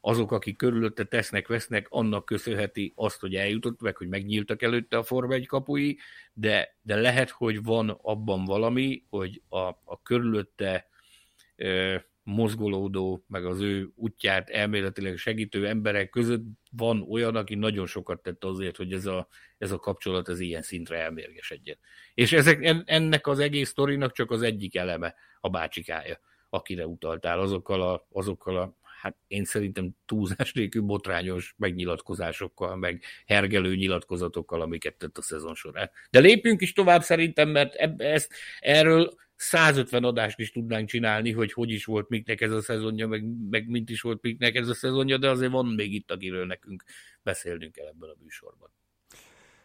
S2: azok, akik körülötte tesznek, vesznek, annak köszönheti azt, hogy eljutott, meg hogy megnyíltak előtte a Forma 1 kapui, de, de lehet, hogy van abban valami, hogy a, a körülötte mozgolódó, meg az ő útját elméletileg segítő emberek között van olyan, aki nagyon sokat tett azért, hogy ez a, ez a kapcsolat ez ilyen szintre elmérgesedjen. És ezek, ennek az egész sztorinak csak az egyik eleme a bácsikája, akire utaltál, azokkal a, azokkal a hát én szerintem túlzás nélkül botrányos megnyilatkozásokkal, meg hergelő nyilatkozatokkal, amiket tett a szezon során. De lépjünk is tovább szerintem, mert ezt, erről 150 adást is tudnánk csinálni, hogy hogy is volt Miknek ez a szezonja, meg, meg mint is volt Miknek ez a szezonja, de azért van még itt, akiről nekünk beszélnünk kell ebben a műsorban.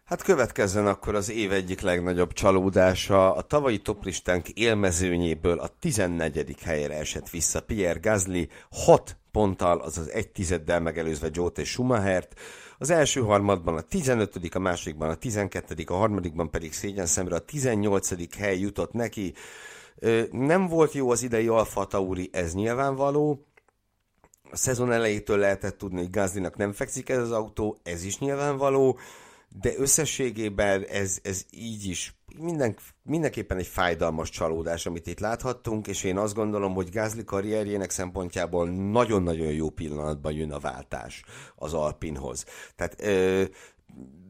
S1: Hát következzen akkor az év egyik legnagyobb csalódása. A tavalyi toplistánk élmezőnyéből a 14. helyre esett vissza Pierre Gasly, 6 ponttal, azaz egy tizeddel megelőzve Jót és Schumachert. Az első harmadban a 15., a másodikban a 12., a harmadikban pedig szégyen szemre a 18. hely jutott neki. Nem volt jó az idei Alfa Tauri, ez nyilvánvaló. A szezon elejétől lehetett tudni, hogy Gazlinak nem fekszik ez az autó, ez is nyilvánvaló de összességében ez, ez így is minden, mindenképpen egy fájdalmas csalódás, amit itt láthattunk, és én azt gondolom, hogy Gázli karrierjének szempontjából nagyon-nagyon jó pillanatban jön a váltás az Alpinhoz. Tehát ö,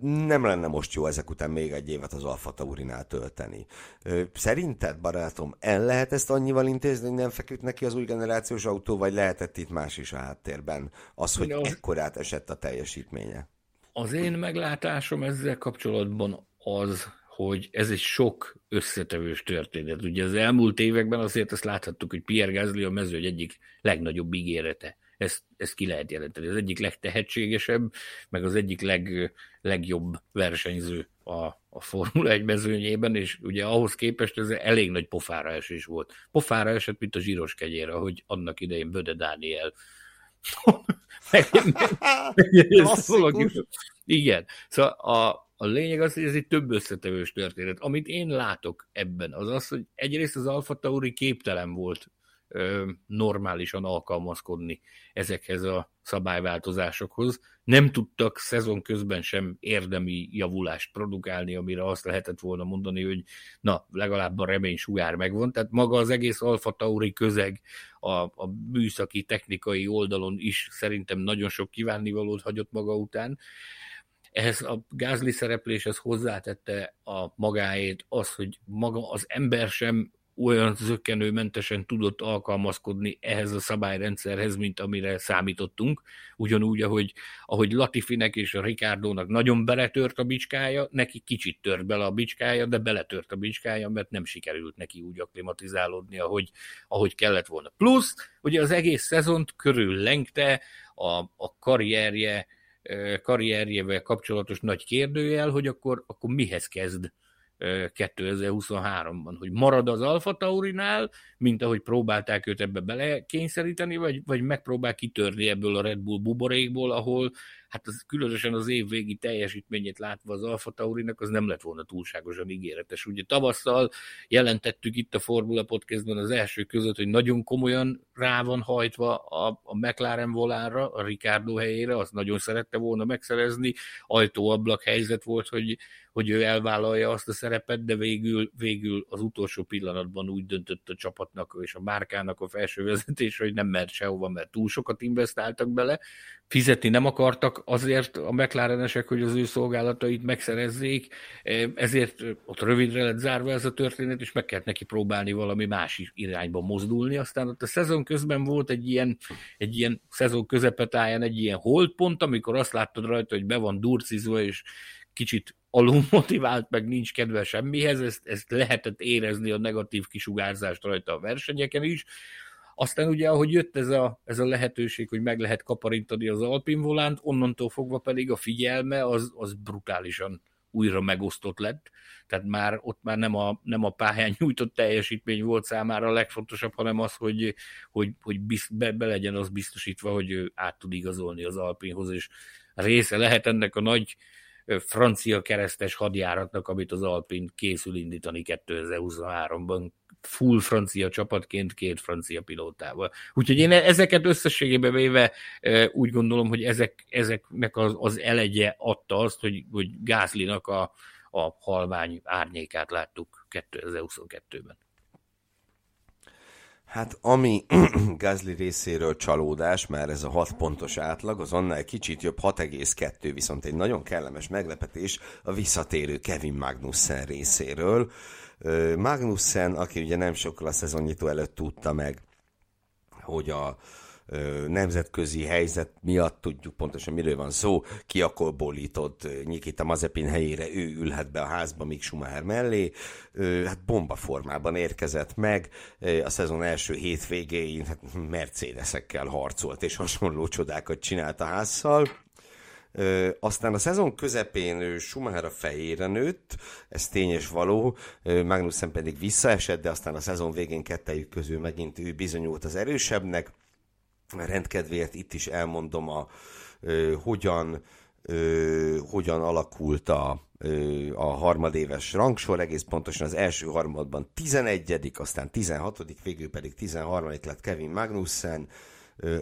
S1: nem lenne most jó ezek után még egy évet az Alfa Taurinál tölteni. Ö, szerinted, barátom, el lehet ezt annyival intézni, hogy nem feküdt neki az új generációs autó, vagy lehetett itt más is a háttérben? Az, hogy ekkorát esett a teljesítménye?
S2: Az én meglátásom ezzel kapcsolatban az, hogy ez egy sok összetevős történet. Ugye az elmúlt években azért ezt láthattuk, hogy Pierre Gasly a mező egyik legnagyobb ígérete. Ezt, ezt ki lehet jelenteni. Az egyik legtehetségesebb, meg az egyik leg, legjobb versenyző a, a Formula 1 mezőnyében, és ugye ahhoz képest ez elég nagy pofára esés volt. Pofára esett, mint a zsíros kegyére, hogy annak idején Böde Dániel igen. Szóval a, a lényeg az, hogy ez egy több összetevős történet. Amit én látok ebben, az az, hogy egyrészt az Alfa Tauri képtelen volt normálisan alkalmazkodni ezekhez a szabályváltozásokhoz. Nem tudtak szezon közben sem érdemi javulást produkálni, amire azt lehetett volna mondani, hogy na, legalább a remény sugár megvan. Tehát maga az egész Alfa Tauri közeg a, a műszaki, technikai oldalon is szerintem nagyon sok kívánnivalót hagyott maga után ehhez a gázli szerepléshez hozzátette a magáét az, hogy maga az ember sem olyan zöggenőmentesen tudott alkalmazkodni ehhez a szabályrendszerhez, mint amire számítottunk. Ugyanúgy, ahogy, ahogy Latifinek és a Ricardonak nagyon beletört a bicskája, neki kicsit tört bele a bicskája, de beletört a bicskája, mert nem sikerült neki úgy aklimatizálódni, ahogy, ahogy kellett volna. Plusz, ugye az egész szezont körül lengte a, a karrierje, karrierjével kapcsolatos nagy kérdőjel, hogy akkor, akkor mihez kezd 2023-ban, hogy marad az Alfa Taurinál, mint ahogy próbálták őt ebbe belekényszeríteni, vagy, vagy megpróbál kitörni ebből a Red Bull buborékból, ahol hát az, különösen az év végi teljesítményét látva az Alfa Taurinak, az nem lett volna túlságosan ígéretes. Ugye tavasszal jelentettük itt a Formula Podcastban az első között, hogy nagyon komolyan rá van hajtva a, a McLaren volánra, a Ricardo helyére, azt nagyon szerette volna megszerezni, ajtóablak helyzet volt, hogy, hogy ő elvállalja azt a szerepet, de végül, végül az utolsó pillanatban úgy döntött a csapatnak és a márkának a felső vezetés, hogy nem mert sehova, mert túl sokat investáltak bele, fizetni nem akartak azért a McLarenesek, hogy az ő szolgálatait megszerezzék, ezért ott rövidre lett zárva ez a történet, és meg kellett neki próbálni valami más irányba mozdulni. Aztán ott a szezon közben volt egy ilyen, egy ilyen szezon közepetáján egy ilyen holdpont, amikor azt láttad rajta, hogy be van durcizva, és kicsit alul motivált, meg nincs kedve semmihez, ezt, ezt lehetett érezni a negatív kisugárzást rajta a versenyeken is, aztán ugye, ahogy jött ez a, ez a lehetőség, hogy meg lehet kaparintani az Alpin volánt, onnantól fogva pedig a figyelme az, az brutálisan újra megosztott lett, tehát már ott már nem a, nem a pályán nyújtott teljesítmény volt számára a legfontosabb, hanem az, hogy, hogy, hogy bizt, be, be legyen az biztosítva, hogy ő át tud igazolni az Alpinhoz, és része lehet ennek a nagy francia keresztes hadjáratnak, amit az Alpin készül indítani 2023-ban full francia csapatként két francia pilótával. Úgyhogy én ezeket összességében véve úgy gondolom, hogy ezek, ezeknek az, az elegye adta azt, hogy, hogy Gázlinak a, a halvány árnyékát láttuk 2022-ben.
S1: Hát ami Gázli részéről csalódás, már ez a 6 pontos átlag, az annál kicsit jobb 6,2, viszont egy nagyon kellemes meglepetés a visszatérő Kevin Magnussen részéről. Magnussen, aki ugye nem sokkal a szezonnyitó előtt tudta meg, hogy a nemzetközi helyzet miatt tudjuk pontosan miről van szó, ki akkor bolított Nikita Mazepin helyére, ő ülhet be a házba Mick Schumacher mellé, hát bomba formában érkezett meg, a szezon első hétvégéin hát Mercedesekkel harcolt, és hasonló csodákat csinált a házszal. Ö, aztán a szezon közepén ő Schumacher a fejére nőtt, ez tényes való, Magnussen pedig visszaesett, de aztán a szezon végén kettejük közül megint ő bizonyult az erősebbnek. Rendkedvéért itt is elmondom a ö, hogyan ö, hogyan alakult a, ö, a harmadéves rangsor, egész pontosan az első harmadban 11 aztán 16 végül pedig 13 lett Kevin Magnussen,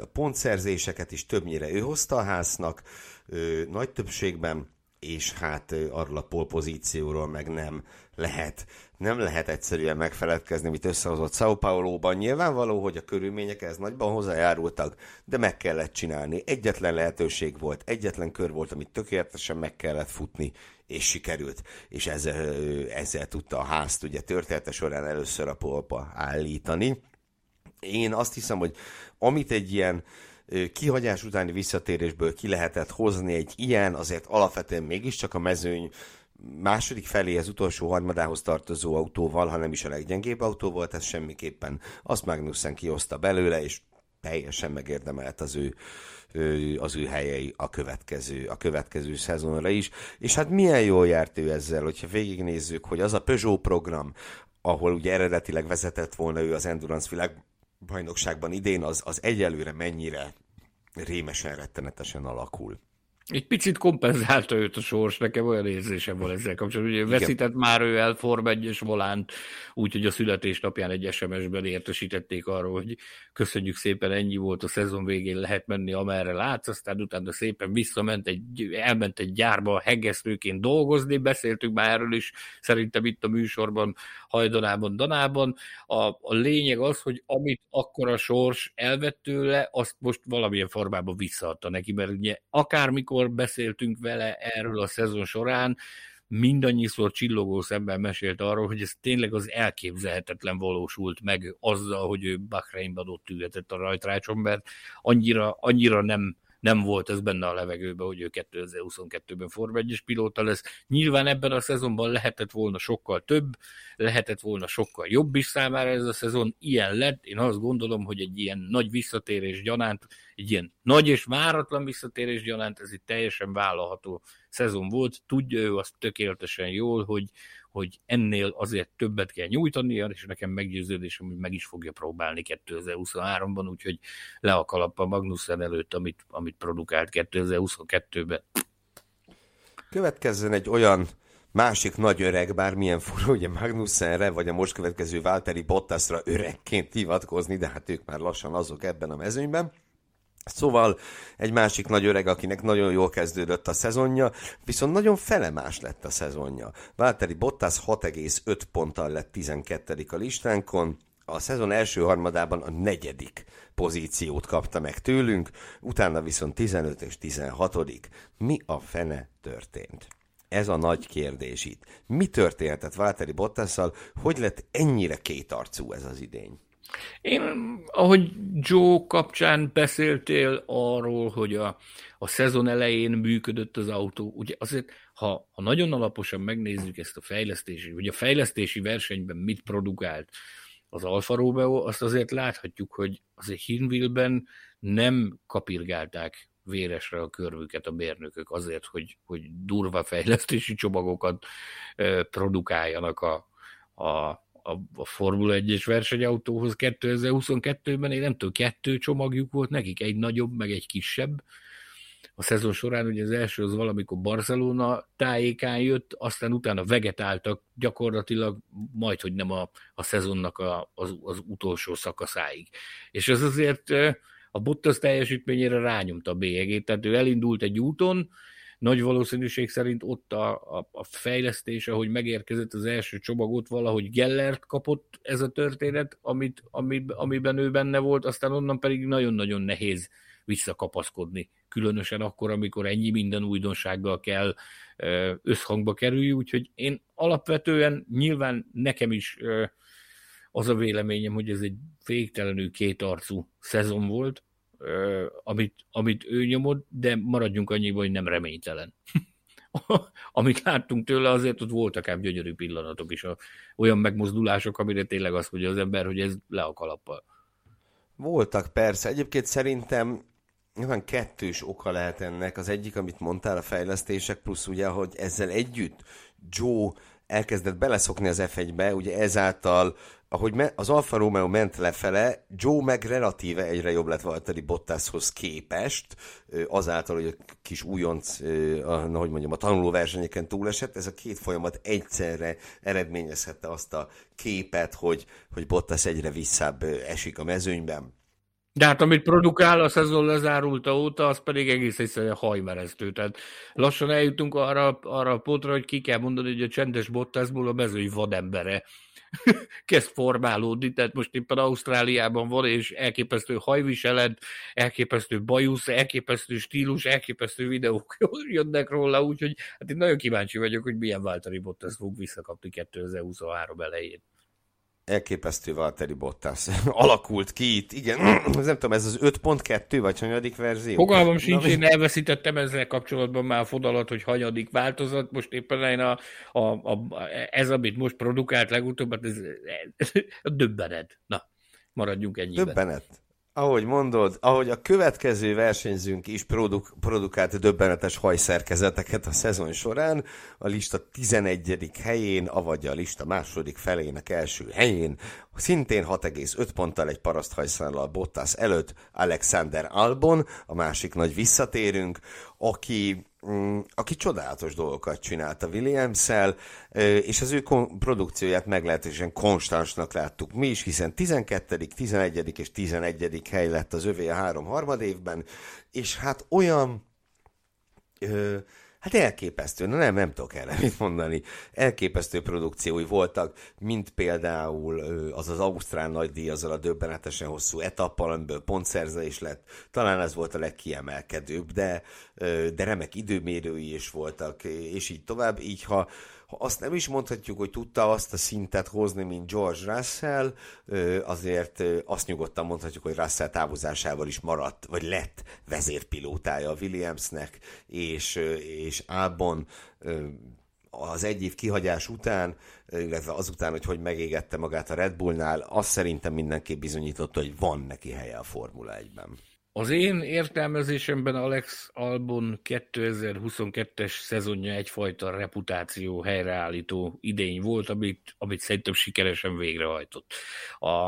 S1: a pontszerzéseket is többnyire ő hozta a háznak, nagy többségben, és hát arról a polpozícióról meg nem lehet, nem lehet egyszerűen megfeledkezni, amit összehozott Sao Paulo-ban. Nyilvánvaló, hogy a körülmények ez nagyban hozzájárultak, de meg kellett csinálni. Egyetlen lehetőség volt, egyetlen kör volt, amit tökéletesen meg kellett futni, és sikerült. És ezzel, ezzel tudta a házt ugye története során először a polpa állítani. Én azt hiszem, hogy amit egy ilyen kihagyás utáni visszatérésből ki lehetett hozni egy ilyen, azért alapvetően mégiscsak a mezőny második felé az utolsó harmadához tartozó autóval, ha nem is a leggyengébb autó volt, ez semmiképpen azt Magnussen kihozta belőle, és teljesen megérdemelt az ő, az ő helyei a következő, a következő szezonra is. És hát milyen jól járt ő ezzel, hogyha végignézzük, hogy az a Peugeot program, ahol ugye eredetileg vezetett volna ő az Endurance világ bajnokságban idén, az, az egyelőre mennyire rémesen, rettenetesen alakul.
S2: Egy picit kompenzálta őt a sors, nekem olyan érzésem van ezzel kapcsolatban. Ugye veszített már ő el Form 1 volánt, úgyhogy a születésnapján egy SMS-ben értesítették arról, hogy köszönjük szépen, ennyi volt a szezon végén, lehet menni amerre látsz, aztán utána szépen visszament, egy, elment egy gyárba hegesztőként dolgozni, beszéltünk már erről is, szerintem itt a műsorban, hajdanában, danában. A, a lényeg az, hogy amit akkor a sors elvett tőle, azt most valamilyen formában visszaadta neki, mert ugye akármikor beszéltünk vele erről a szezon során, mindannyiszor csillogó szemben mesélt arról, hogy ez tényleg az elképzelhetetlen valósult meg azzal, hogy ő Bahreinban ott ülhetett a rajtrácson, mert annyira, annyira nem nem volt ez benne a levegőben, hogy ő 2022-ben Form 1 pilóta lesz. Nyilván ebben a szezonban lehetett volna sokkal több, lehetett volna sokkal jobb is számára ez a szezon, ilyen lett. Én azt gondolom, hogy egy ilyen nagy visszatérés gyanánt, egy ilyen nagy és váratlan visszatérés gyanánt, ez egy teljesen vállalható szezon volt. Tudja ő azt tökéletesen jól, hogy, hogy ennél azért többet kell nyújtania, és nekem meggyőződésem, hogy meg is fogja próbálni 2023-ban, úgyhogy le a kalappa Magnussen előtt, amit, amit produkált 2022-ben.
S1: Következzen egy olyan másik nagy öreg, bármilyen fura, ugye Magnussenre, vagy a most következő Valtteri Bottasra öregként hivatkozni, de hát ők már lassan azok ebben a mezőnyben. Szóval egy másik nagy öreg, akinek nagyon jól kezdődött a szezonja, viszont nagyon felemás lett a szezonja. Válteri Bottas 6,5 ponttal lett 12. a listánkon, a szezon első harmadában a negyedik pozíciót kapta meg tőlünk, utána viszont 15 és 16. Mi a fene történt? Ez a nagy kérdés itt. Mi történhetett Válteri Bottasszal, hogy lett ennyire kétarcú ez az idény?
S2: Én, ahogy Joe kapcsán beszéltél arról, hogy a, a szezon elején működött az autó, ugye azért, ha, ha nagyon alaposan megnézzük ezt a fejlesztési, vagy a fejlesztési versenyben mit produkált az Alfa Romeo, azt azért láthatjuk, hogy azért Hinville-ben nem kapirgálták véresre a körvüket a mérnökök azért, hogy, hogy durva fejlesztési csomagokat produkáljanak a, a a, a Formula 1-es versenyautóhoz 2022-ben, én nem tudom, kettő csomagjuk volt nekik, egy nagyobb, meg egy kisebb. a szezon során, ugye az első az valamikor Barcelona tájékán jött, aztán utána vegetáltak gyakorlatilag majd, hogy nem a, a szezonnak a, az, az utolsó szakaszáig. És ez azért a Bottas teljesítményére rányomta a bélyegét, tehát ő elindult egy úton, nagy valószínűség szerint ott a, a, a fejlesztés, ahogy megérkezett az első csomagot, valahogy Gellert kapott ez a történet, amit, amit, amiben ő benne volt, aztán onnan pedig nagyon-nagyon nehéz visszakapaszkodni, különösen akkor, amikor ennyi minden újdonsággal kell összhangba kerülni, úgyhogy én alapvetően nyilván nekem is az a véleményem, hogy ez egy végtelenül kétarcú szezon volt, amit, amit ő nyomott, de maradjunk annyiban, hogy nem reménytelen. amit láttunk tőle, azért ott voltak ám gyönyörű pillanatok is, olyan megmozdulások, amire tényleg azt mondja az ember, hogy ez le a kalappal.
S1: Voltak persze. Egyébként szerintem nyilván kettős oka lehet ennek. Az egyik, amit mondtál, a fejlesztések, plusz ugye, hogy ezzel együtt Joe elkezdett beleszokni az F1-be, ugye ezáltal, ahogy me- az Alfa Romeo ment lefele, Joe meg relatíve egyre jobb lett Valtteri Bottashoz képest, azáltal, hogy a kis újonc, a, hogy mondjam, a tanulóversenyeken túlesett, ez a két folyamat egyszerre eredményezhette azt a képet, hogy, hogy Bottas egyre visszább esik a mezőnyben.
S2: De hát amit produkál a szezon lezárulta óta, az pedig egész egyszerűen hajmeresztő. Tehát lassan eljutunk arra, arra a pontra, hogy ki kell mondani, hogy a csendes Bottasból a mezői vadembere kezd formálódni, tehát most éppen Ausztráliában van, és elképesztő hajviselet, elképesztő bajusz, elképesztő stílus, elképesztő videók jönnek róla, úgyhogy hát én nagyon kíváncsi vagyok, hogy milyen Váltari Bottas fog visszakapni 2023 elején
S1: elképesztő Valtteri Bottas alakult ki itt, igen, ez nem tudom, ez az 5.2 vagy hanyadik verzió?
S2: Fogalmam sincs, én elveszítettem ezzel kapcsolatban már a fodalat, hogy hanyadik változat, most éppen én a, a, a, ez, amit most produkált legutóbb, hát ez, ez, ez döbbenet. Na, maradjunk ennyiben.
S1: Döbbenet ahogy mondod, ahogy a következő versenyzőnk is produk- produkált döbbenetes hajszerkezeteket a szezon során, a lista 11. helyén, avagy a lista második felének első helyén, szintén 6,5 ponttal egy paraszthajszállal Bottas előtt Alexander Albon, a másik nagy visszatérünk, aki Mm, aki csodálatos dolgokat csinált a williams és az ő produkcióját meglehetősen konstansnak láttuk mi is, hiszen 12., 11. és 11. hely lett az övé a három harmad évben, és hát olyan ö, Hát elképesztő, na nem, nem tudok erre mit mondani. Elképesztő produkciói voltak, mint például az az Ausztrál nagydíj azzal a döbbenetesen hosszú etappal, amiből pontszerzés lett. Talán ez volt a legkiemelkedőbb, de, de remek időmérői is voltak, és így tovább. Így ha azt nem is mondhatjuk, hogy tudta azt a szintet hozni, mint George Russell, azért azt nyugodtan mondhatjuk, hogy Russell távozásával is maradt, vagy lett vezérpilótája a Williamsnek, és, és Albon az egy év kihagyás után, illetve azután, hogy hogy megégette magát a Red Bullnál, azt szerintem mindenképp bizonyította, hogy van neki helye a Formula 1-ben.
S2: Az én értelmezésemben Alex Albon 2022-es szezonja egyfajta reputáció helyreállító idény volt, amit, amit szerintem sikeresen végrehajtott. A,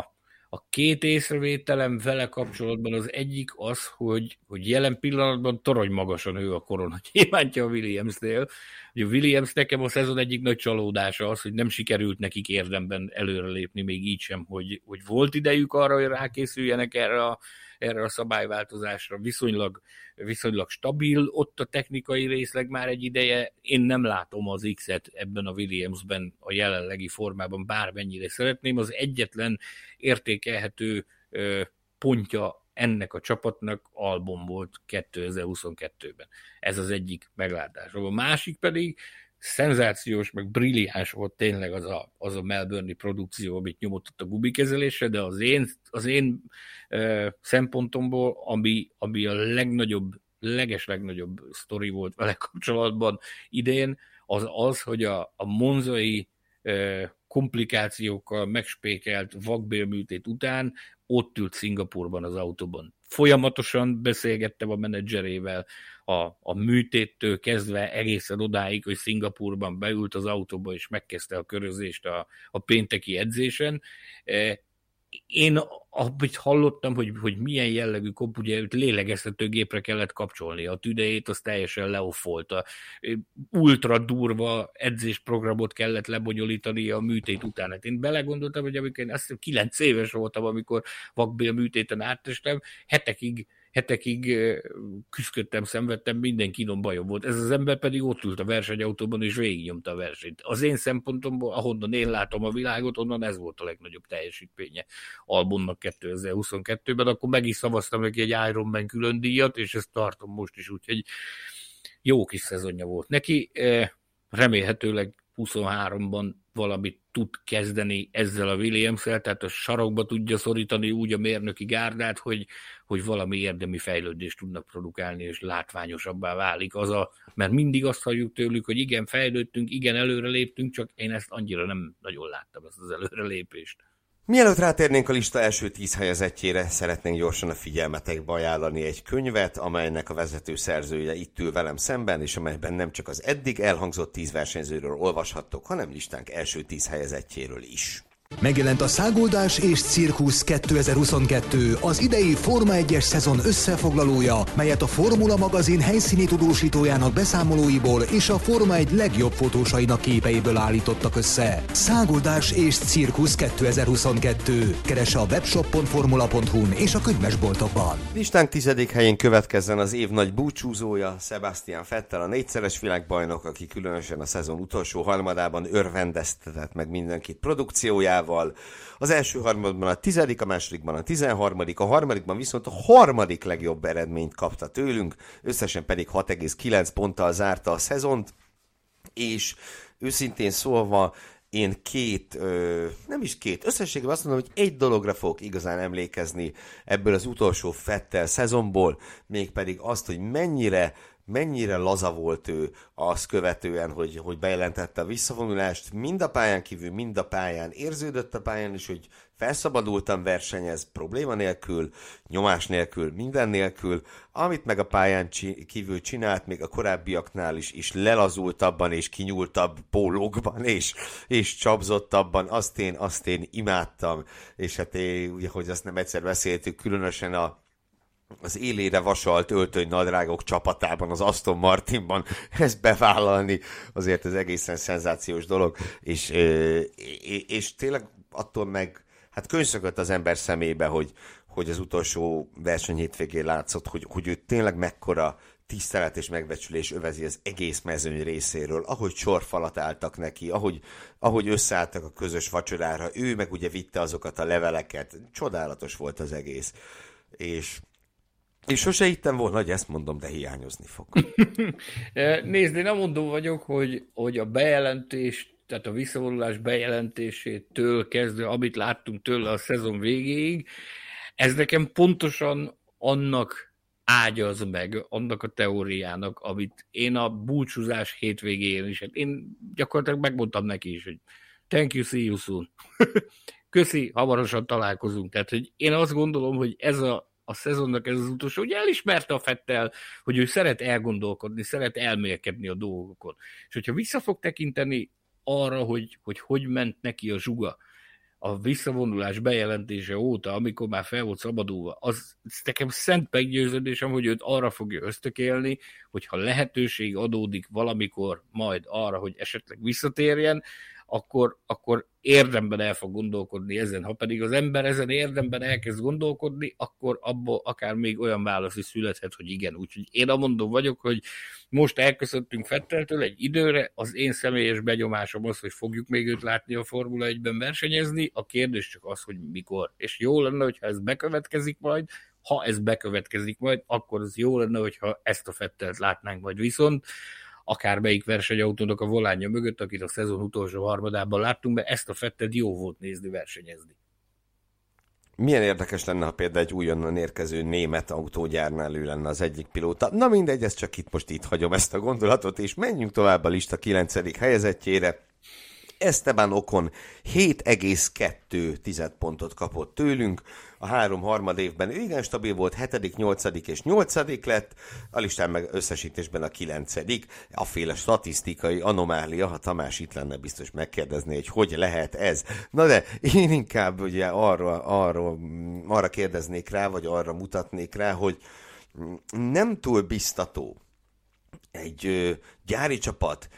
S2: a két észrevételem vele kapcsolatban az egyik az, hogy, hogy jelen pillanatban torony magasan ő a korona gyémántja a Williams-nél. a Williams nekem a szezon egyik nagy csalódása az, hogy nem sikerült nekik érdemben előrelépni, még így sem, hogy, hogy volt idejük arra, hogy rákészüljenek erre a erre a szabályváltozásra viszonylag, viszonylag stabil, ott a technikai részleg már egy ideje, én nem látom az X-et ebben a Williamsben a jelenlegi formában, bármennyire szeretném, az egyetlen értékelhető pontja ennek a csapatnak album volt 2022-ben. Ez az egyik meglátás. A másik pedig szenzációs, meg brilliáns volt tényleg az a, az a Melbourne produkció, amit nyomott ott a gubikezelésre, de az én, az én uh, szempontomból, ami, ami a legnagyobb, leges legnagyobb sztori volt vele kapcsolatban idén, az az, hogy a, a monzai uh, komplikációkkal megspékelt vakbélműtét után ott ült Szingapurban az autóban. Folyamatosan beszélgettem a menedzserével, a, a műtéttől kezdve egészen odáig, hogy Szingapurban beült az autóba és megkezdte a körözést a, a pénteki edzésen. Én amit hallottam, hogy, hogy milyen jellegű kop, ugye lélegeztetőgépre kellett kapcsolni a tüdejét, az teljesen leoffolta. Ultra durva edzésprogramot kellett lebonyolítani a műtét után. Hát én belegondoltam, hogy amikor én azt 9 éves voltam, amikor vakbél műtéten áttestem, hetekig hetekig küzdöttem, szenvedtem, minden kínom bajom volt. Ez az ember pedig ott ült a versenyautóban, és végignyomta a versenyt. Az én szempontomból, ahonnan én látom a világot, onnan ez volt a legnagyobb teljesítménye albumnak 2022-ben, akkor meg is szavaztam neki egy Iron Man külön díjat, és ezt tartom most is, úgyhogy jó kis szezonja volt neki. Remélhetőleg 23-ban valamit tud kezdeni ezzel a williams tehát a sarokba tudja szorítani úgy a mérnöki gárdát, hogy, hogy valami érdemi fejlődést tudnak produkálni, és látványosabbá válik az a, mert mindig azt halljuk tőlük, hogy igen, fejlődtünk, igen, előre léptünk, csak én ezt annyira nem nagyon láttam, ezt az előrelépést.
S1: Mielőtt rátérnénk a lista első tíz helyezettjére, szeretnénk gyorsan a figyelmetekbe ajánlani egy könyvet, amelynek a vezető szerzője itt ül velem szemben, és amelyben nem csak az eddig elhangzott tíz versenyzőről olvashattok, hanem listánk első tíz helyezettjéről is.
S3: Megjelent a Szágoldás és Cirkusz 2022, az idei Forma 1-es szezon összefoglalója, melyet a Formula magazin helyszíni tudósítójának beszámolóiból és a Forma 1 legjobb fotósainak képeiből állítottak össze. Szágoldás és Cirkusz 2022. Keresse a webshop.formula.hu-n és a könyvesboltokban.
S1: Listánk tizedik helyén következzen az év nagy búcsúzója, Sebastian Vettel, a négyszeres világbajnok, aki különösen a szezon utolsó harmadában örvendeztetett meg mindenkit produkciójával, pontjával. Az első harmadban a tizedik, a másodikban a tizenharmadik, a harmadikban viszont a harmadik legjobb eredményt kapta tőlünk, összesen pedig 6,9 ponttal zárta a szezont, és őszintén szólva én két, ö, nem is két, összességében azt mondom, hogy egy dologra fogok igazán emlékezni ebből az utolsó Fettel szezonból, mégpedig azt, hogy mennyire mennyire laza volt ő azt követően, hogy, hogy bejelentette a visszavonulást, mind a pályán kívül, mind a pályán érződött a pályán is, hogy felszabadultam versenyez, probléma nélkül, nyomás nélkül, minden nélkül, amit meg a pályán kívül csinált, még a korábbiaknál is, is lelazultabban és kinyúltabb pólókban, és, és csapzottabban, azt én, azt én imádtam, és hát én, ugye, hogy azt nem egyszer beszéltük, különösen a az élére vasalt öltöny nadrágok csapatában, az Aston Martinban ezt bevállalni, azért ez egészen szenzációs dolog, és, és tényleg attól meg, hát könyvszökött az ember szemébe, hogy, hogy az utolsó verseny hétvégén látszott, hogy, hogy ő tényleg mekkora tisztelet és megbecsülés övezi az egész mezőny részéről, ahogy sorfalat álltak neki, ahogy, ahogy összeálltak a közös vacsorára, ő meg ugye vitte azokat a leveleket, csodálatos volt az egész. És és sose hittem volna, hogy ezt mondom, de hiányozni fog.
S2: Nézd, én mondom vagyok, hogy, hogy a bejelentés, tehát a visszavonulás bejelentésétől kezdve, amit láttunk tőle a szezon végéig, ez nekem pontosan annak ágyaz meg, annak a teóriának, amit én a búcsúzás hétvégén is, hát én gyakorlatilag megmondtam neki is, hogy thank you, see you soon. Köszi, hamarosan találkozunk. Tehát, hogy én azt gondolom, hogy ez a a szezonnak ez az utolsó, ugye elismerte a Fettel, hogy ő szeret elgondolkodni, szeret elmélkedni a dolgokon. És hogyha vissza fog tekinteni arra, hogy hogy, hogy ment neki a zsuga, a visszavonulás bejelentése óta, amikor már fel volt szabadulva, az nekem szent meggyőződésem, hogy őt arra fogja ösztökélni, hogyha lehetőség adódik valamikor majd arra, hogy esetleg visszatérjen, akkor, akkor érdemben el fog gondolkodni ezen. Ha pedig az ember ezen érdemben elkezd gondolkodni, akkor abból akár még olyan válasz is születhet, hogy igen. Úgyhogy én amondó vagyok, hogy most elköszöntünk Fetteltől egy időre, az én személyes begyomásom az, hogy fogjuk még őt látni a Formula 1-ben versenyezni, a kérdés csak az, hogy mikor. És jó lenne, hogyha ez bekövetkezik majd, ha ez bekövetkezik majd, akkor az jó lenne, hogyha ezt a Fettelt látnánk majd viszont akármelyik versenyautónak a volánja mögött, akit a szezon utolsó harmadában láttunk, mert ezt a fetted jó volt nézni, versenyezni.
S1: Milyen érdekes lenne, ha például egy újonnan érkező német autógyárnál ő lenne az egyik pilóta. Na mindegy, ezt csak itt most itt hagyom ezt a gondolatot, és menjünk tovább a lista 9. helyezettjére. Esteban Okon 7,2 pontot kapott tőlünk, a három harmad évben igen stabil volt, hetedik, nyolcadik és nyolcadik lett, a listán meg összesítésben a kilencedik. A féle statisztikai anomália, ha Tamás itt lenne, biztos megkérdezné, hogy hogy lehet ez. Na de én inkább ugye arra, arra, arra kérdeznék rá, vagy arra mutatnék rá, hogy nem túl biztató egy gyári csapat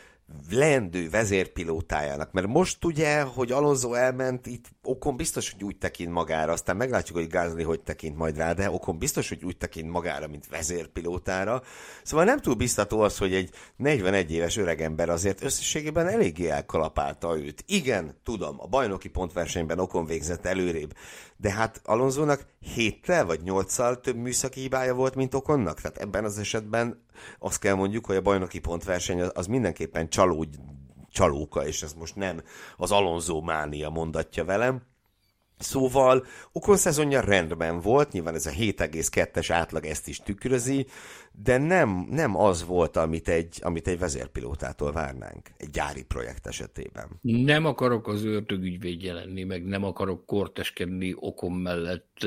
S1: leendő vezérpilótájának, mert most ugye, hogy Alonso elment, itt Okon biztos, hogy úgy tekint magára, aztán meglátjuk, hogy Gázli hogy tekint majd rá, de Okon biztos, hogy úgy tekint magára, mint vezérpilótára. Szóval nem túl biztató az, hogy egy 41 éves öregember azért összességében eléggé elkalapálta őt. Igen, tudom, a bajnoki pontversenyben Okon végzett előrébb, de hát Alonzónak héttel vagy nyolccal több műszaki hibája volt, mint Okonnak. Tehát ebben az esetben azt kell mondjuk, hogy a bajnoki pontverseny az, az mindenképpen csaló, csalóka, és ez most nem az Alonso mánia mondatja velem. Szóval Okon szezonja rendben volt, nyilván ez a 7,2-es átlag ezt is tükrözi, de nem, nem az volt, amit egy, amit egy vezérpilótától várnánk, egy gyári projekt esetében.
S2: Nem akarok az ördögügyvédje lenni, meg nem akarok korteskedni Okon mellett.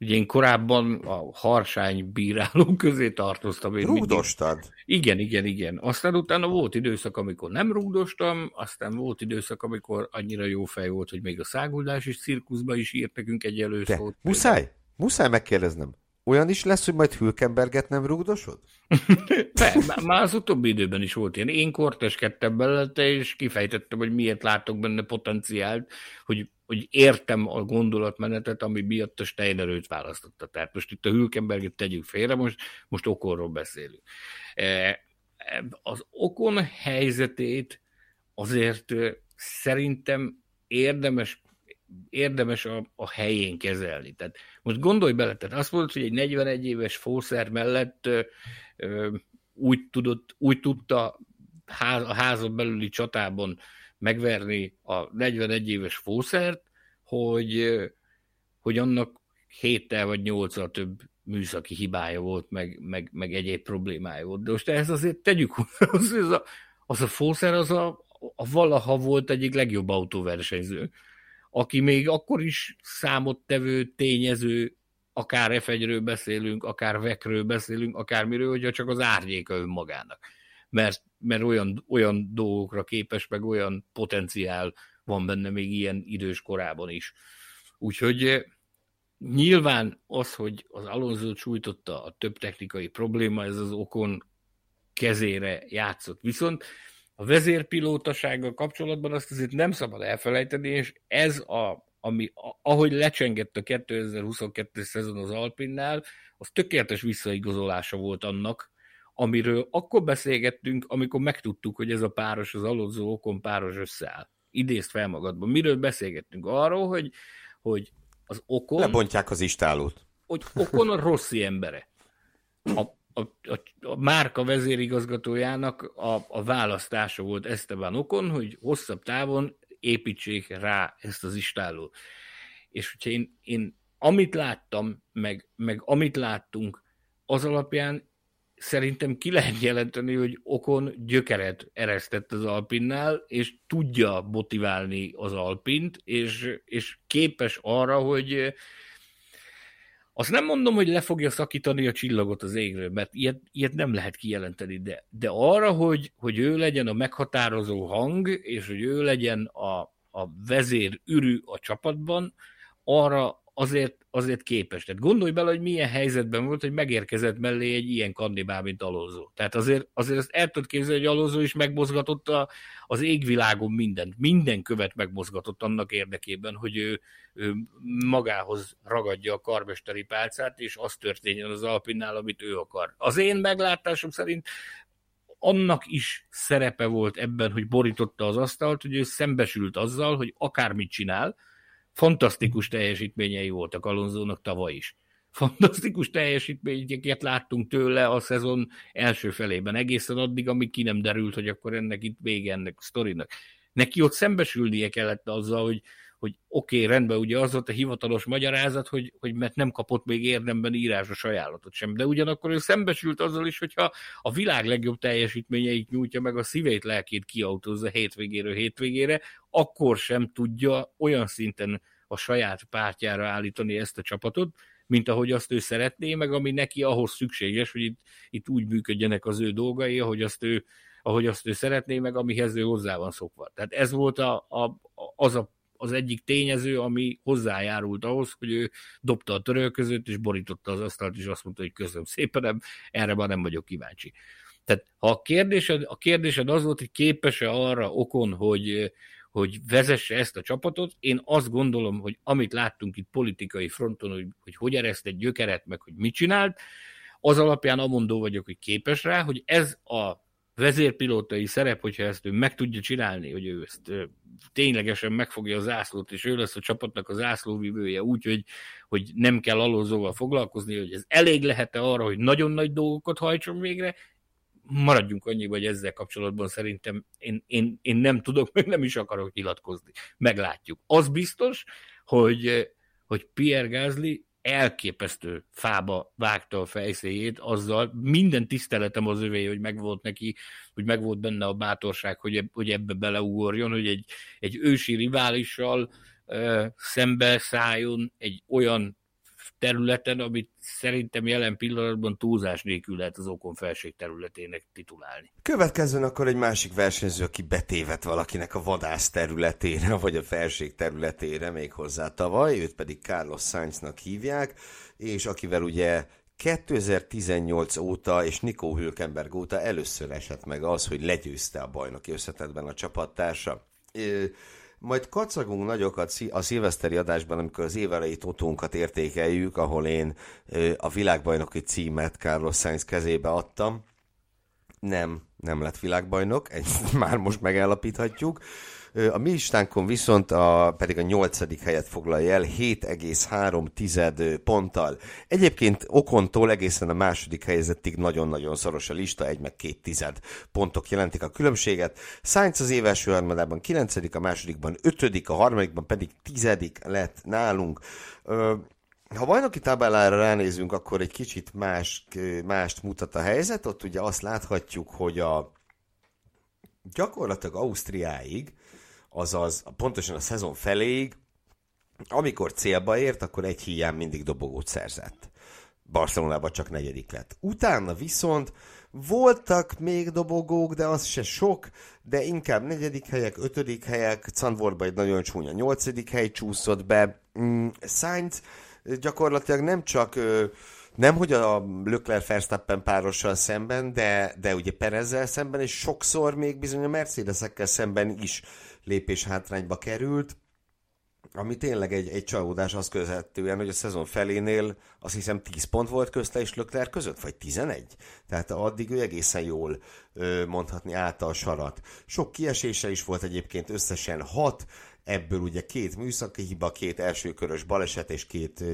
S2: Ugye én korábban a harsány bíráló közé tartoztam. Én
S1: Rúgdostad? Mindig...
S2: Igen, igen, igen. Aztán utána volt időszak, amikor nem rúgdostam, aztán volt időszak, amikor annyira jó fej volt, hogy még a száguldás és cirkuszba is írt nekünk egy előszót.
S1: Muszáj? Muszáj megkérdeznem. Olyan is lesz, hogy majd Hülkenberget nem rúgdosod?
S2: már az utóbbi időben is volt ilyen. Én korteskedtem belette, és kifejtettem, hogy miért látok benne potenciált, hogy, hogy értem a gondolatmenetet, ami miatt a Steinerőt választotta. Tehát most itt a Hülkenberget tegyük félre, most, most okonról beszélünk. E, e, az okon helyzetét azért szerintem érdemes érdemes a, a helyén kezelni. Tehát most gondolj bele, tehát azt mondod, hogy egy 41 éves fószer mellett ö, ö, úgy, tudott, úgy tudta ház, a házon belüli csatában megverni a 41 éves fószert, hogy, hogy annak héttel vagy nyolccal több műszaki hibája volt, meg, meg, meg egyéb problémája volt. De most ehhez azért tegyük az, az a, az a fószer az a, a valaha volt egyik legjobb autóversenyző aki még akkor is számottevő, tényező, akár f beszélünk, akár vekről beszélünk, akármiről, hogyha csak az árnyéka önmagának. Mert, mert olyan, olyan dolgokra képes, meg olyan potenciál van benne még ilyen idős korában is. Úgyhogy eh, nyilván az, hogy az Alonso sújtotta a több technikai probléma, ez az okon kezére játszott. Viszont a vezérpilótasággal kapcsolatban azt azért nem szabad elfelejteni, és ez a, ami, ahogy lecsengett a 2022 szezon az Alpinnál, az tökéletes visszaigazolása volt annak, amiről akkor beszélgettünk, amikor megtudtuk, hogy ez a páros, az Alonso okon páros összeáll. Idézt fel magadban. Miről beszélgettünk? Arról, hogy, hogy az okon...
S1: Lebontják az istálót.
S2: Hogy okon a rosszi embere. A a, a, a márka vezérigazgatójának a, a választása volt Esteban Okon, hogy hosszabb távon építsék rá ezt az istálót. És hogyha én, én amit láttam, meg, meg amit láttunk, az alapján szerintem ki lehet jelenteni, hogy Okon gyökeret eresztett az Alpinnál, és tudja motiválni az Alpint, és, és képes arra, hogy azt nem mondom, hogy le fogja szakítani a csillagot az égről, mert ilyet, ilyet nem lehet kijelenteni, de, de arra, hogy, hogy ő legyen a meghatározó hang, és hogy ő legyen a, a vezér ürű a csapatban, arra azért, azért képes. Tehát gondolj bele, hogy milyen helyzetben volt, hogy megérkezett mellé egy ilyen kannibál, mint Alonso. Tehát azért, azért azt el tudod képzelni, hogy Alonso is megmozgatotta az égvilágon mindent. Minden követ megmozgatott annak érdekében, hogy ő, ő magához ragadja a karmesteri pálcát, és az történjen az Alpinnál, amit ő akar. Az én meglátásom szerint annak is szerepe volt ebben, hogy borította az asztalt, hogy ő szembesült azzal, hogy akármit csinál, Fantasztikus teljesítményei voltak Alonzónak tavaly is. Fantasztikus teljesítményeket láttunk tőle a szezon első felében, egészen addig, amíg ki nem derült, hogy akkor ennek itt vége ennek a sztorinak. Neki ott szembesülnie kellett azzal, hogy, hogy oké, okay, rendben, ugye az volt a hivatalos magyarázat, hogy, hogy mert nem kapott még érdemben írásos ajánlatot sem, de ugyanakkor ő szembesült azzal is, hogyha a világ legjobb teljesítményeit nyújtja meg, a szívét, lelkét kiautózza hétvégéről hétvégére, akkor sem tudja olyan szinten a saját pártjára állítani ezt a csapatot, mint ahogy azt ő szeretné, meg ami neki ahhoz szükséges, hogy itt, itt úgy működjenek az ő dolgai, ahogy azt ő, ahogy azt ő szeretné, meg amihez ő hozzá van szokva. Tehát ez volt a, a, az a az egyik tényező, ami hozzájárult ahhoz, hogy ő dobta a törölközőt, és borította az asztalt, és azt mondta, hogy köszönöm szépen, nem, erre már nem vagyok kíváncsi. Tehát ha a kérdésed, a kérdésed az volt, hogy képes-e arra okon, hogy, hogy vezesse ezt a csapatot, én azt gondolom, hogy amit láttunk itt politikai fronton, hogy hogy, hogy ereszt egy gyökeret, meg hogy mit csinált, az alapján amondó vagyok, hogy képes rá, hogy ez a vezérpilótai szerep, hogyha ezt ő meg tudja csinálni, hogy ő ezt ténylegesen megfogja a zászlót, és ő lesz a csapatnak a zászlóvivője, úgy, hogy, hogy nem kell alózóval foglalkozni, hogy ez elég lehet-e arra, hogy nagyon nagy dolgokat hajtson végre, maradjunk annyi, hogy ezzel kapcsolatban szerintem én, én, én nem tudok, meg nem is akarok nyilatkozni. Meglátjuk. Az biztos, hogy, hogy Pierre Gasly elképesztő fába vágta a fejszéjét, azzal. Minden tiszteletem az övé, hogy megvolt neki, hogy megvolt benne a bátorság, hogy, hogy ebbe beleugorjon, hogy egy, egy ősi riválissal uh, szembe szálljon egy olyan területen, amit szerintem jelen pillanatban túlzás nélkül lehet az okon felség területének titulálni.
S1: Következzen akkor egy másik versenyző, aki betévet valakinek a vadász területére, vagy a felség területére még hozzá tavaly, őt pedig Carlos Sainznak hívják, és akivel ugye 2018 óta és Nico Hülkenberg óta először esett meg az, hogy legyőzte a bajnoki összetetben a csapattársa. Majd kacagunk nagyokat a szilveszteri adásban, amikor az évelei totónkat értékeljük, ahol én a világbajnoki címet Carlos Sainz kezébe adtam. Nem, nem lett világbajnok, ezt már most megállapíthatjuk. A mi listánkon viszont a, pedig a nyolcadik helyet foglalja el 7,3 ponttal. Egyébként Okontól egészen a második helyezettig nagyon-nagyon szoros a lista, egy meg két tized pontok jelentik a különbséget. Sainz az éves harmadában 9 a másodikban 5 a harmadikban pedig tizedik lett nálunk. Ha bajnoki táblára ránézünk, akkor egy kicsit más, mást mutat a helyzet. Ott ugye azt láthatjuk, hogy a gyakorlatilag Ausztriáig azaz pontosan a szezon feléig, amikor célba ért, akkor egy hiány mindig dobogót szerzett. Barcelonában csak negyedik lett. Utána viszont voltak még dobogók, de az se sok, de inkább negyedik helyek, ötödik helyek, Zandvoortba egy nagyon csúnya nyolcadik hely csúszott be. Mm, Sainz gyakorlatilag nem csak nem, hogy a Leclerc Verstappen párossal szemben, de, de ugye Perezzel szemben, és sokszor még bizony a Mercedesekkel szemben is lépés hátrányba került, ami tényleg egy, egy csalódás az közvetően, hogy a szezon felénél azt hiszem 10 pont volt közte és Lökler között, vagy 11. Tehát addig ő egészen jól mondhatni állta a sarat. Sok kiesése is volt egyébként, összesen 6, ebből ugye két műszaki hiba, két elsőkörös baleset és két,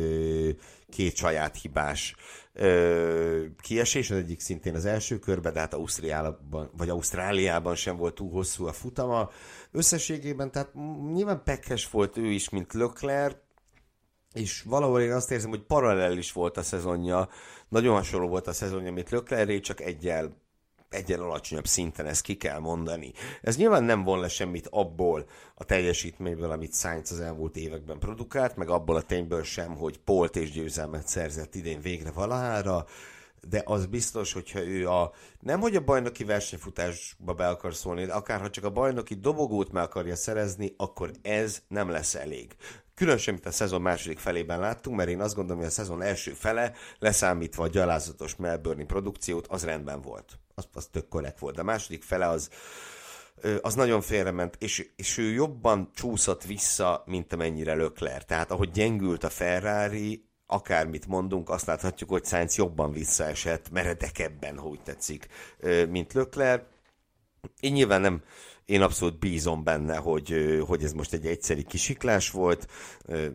S1: két saját hibás kiesés, az egyik szintén az első körbe, de hát Ausztriában, vagy Ausztráliában sem volt túl hosszú a futama. Összességében, tehát nyilván pekkes volt ő is, mint Leclerc, és valahol én azt érzem, hogy paralel is volt a szezonja, nagyon hasonló volt a szezonja, mint Leclerc, csak egyel egyen alacsonyabb szinten, ezt ki kell mondani. Ez nyilván nem von le semmit abból a teljesítményből, amit Sainz az elmúlt években produkált, meg abból a tényből sem, hogy Polt és győzelmet szerzett idén végre valahára, de az biztos, hogyha ő a, nem hogy a bajnoki versenyfutásba be akar szólni, de akár ha csak a bajnoki dobogót meg akarja szerezni, akkor ez nem lesz elég. Különösen, mint a szezon második felében láttunk, mert én azt gondolom, hogy a szezon első fele, leszámítva a gyalázatos Melbourne produkciót, az rendben volt. Az, az tök korrekt volt. De a második fele az, az nagyon félrement, és, és ő jobban csúszott vissza, mint amennyire Lökler. Tehát ahogy gyengült a Ferrari, akármit mondunk, azt láthatjuk, hogy Sainz jobban visszaesett, meredekebben, hogy tetszik, mint Lökler. Én nyilván nem, én abszolút bízom benne, hogy, hogy ez most egy egyszeri kisiklás volt,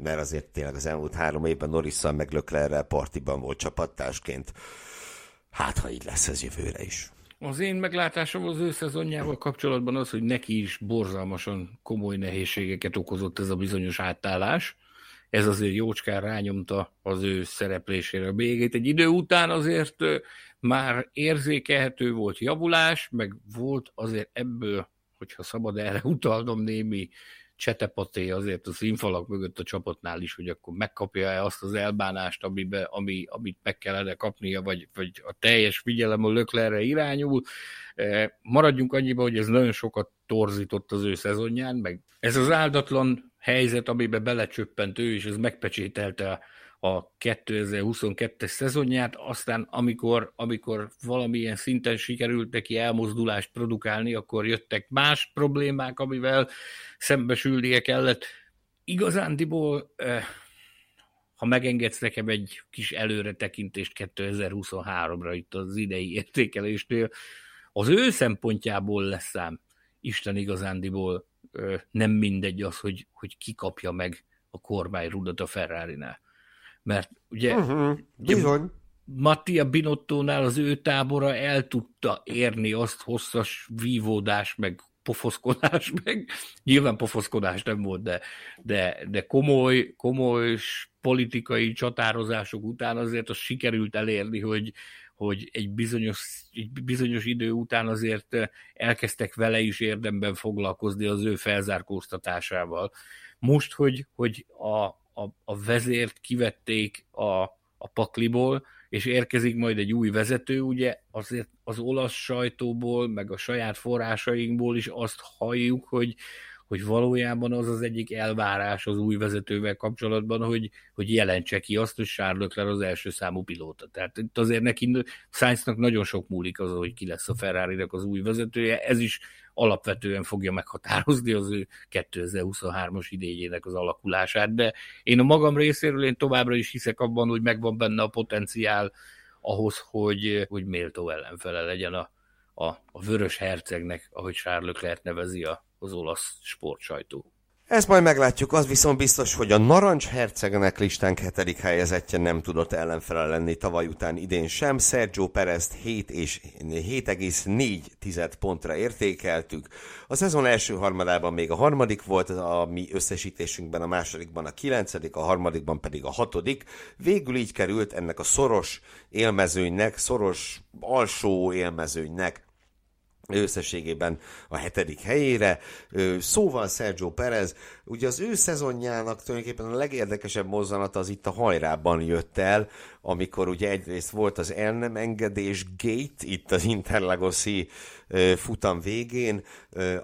S1: mert azért tényleg az elmúlt három évben Norrisszal meg Löklerrel partiban volt csapattársként. Hát, ha így lesz ez jövőre is.
S2: Az én meglátásom az ő szezonjával kapcsolatban az, hogy neki is borzalmasan komoly nehézségeket okozott ez a bizonyos átállás. Ez azért jócskán rányomta az ő szereplésére a bélyegét. Egy idő után azért már érzékelhető volt javulás, meg volt azért ebből, hogyha szabad erre utalnom némi csetepaté azért a színfalak mögött a csapatnál is, hogy akkor megkapja-e azt az elbánást, amibe, ami, amit meg kellene kapnia, vagy, vagy a teljes figyelem a löklerre irányul. E, maradjunk annyiba, hogy ez nagyon sokat torzított az ő szezonján, meg ez az áldatlan helyzet, amiben belecsöppent ő, és ez megpecsételte a 2022-es szezonját, aztán amikor, amikor valamilyen szinten sikerült neki elmozdulást produkálni, akkor jöttek más problémák, amivel szembesülnie kellett. Igazándiból, eh, ha megengedsz nekem egy kis előretekintést 2023-ra itt az idei értékelésnél, az ő szempontjából lesz szám Isten igazándiból eh, nem mindegy az, hogy, hogy ki kapja meg a kormányrudat a Ferrari-nál mert ugye, uh-huh,
S1: bizony.
S2: Mattia Binottónál az ő tábora el tudta érni azt hosszas vívódás, meg pofoszkodás, meg nyilván pofoszkodás nem volt, de, de, de komoly, komoly politikai csatározások után azért az sikerült elérni, hogy, hogy egy bizonyos, egy bizonyos idő után azért elkezdtek vele is érdemben foglalkozni az ő felzárkóztatásával. Most, hogy, hogy a, a, a vezért kivették a, a pakliból, és érkezik majd egy új vezető, ugye azért az olasz sajtóból, meg a saját forrásainkból is azt halljuk, hogy, hogy valójában az az egyik elvárás az új vezetővel kapcsolatban, hogy, hogy jelentse ki azt, hogy Charles Leclerc az első számú pilóta. Tehát itt azért neki Sainznak nagyon sok múlik az, hogy ki lesz a ferrari az új vezetője. Ez is alapvetően fogja meghatározni az ő 2023-as idényének az alakulását, de én a magam részéről én továbbra is hiszek abban, hogy megvan benne a potenciál ahhoz, hogy, hogy méltó ellenfele legyen a, a, a vörös hercegnek, ahogy Charles Leclerc nevezi a, az olasz sportsajtó.
S1: Ezt majd meglátjuk, az viszont biztos, hogy a Narancs hercegnek listánk hetedik helyezettje nem tudott ellenfele lenni tavaly után idén sem. Sergio Perez 7 és 7,4 pontra értékeltük. A szezon első harmadában még a harmadik volt, a mi összesítésünkben a másodikban a kilencedik, a harmadikban pedig a hatodik. Végül így került ennek a szoros élmezőnynek, szoros alsó élmezőnynek összességében a hetedik helyére. Szóval Sergio Perez, ugye az ő szezonjának tulajdonképpen a legérdekesebb mozzanata az itt a hajrában jött el, amikor ugye egyrészt volt az el nem engedés gate itt az Interlagoszi futam végén,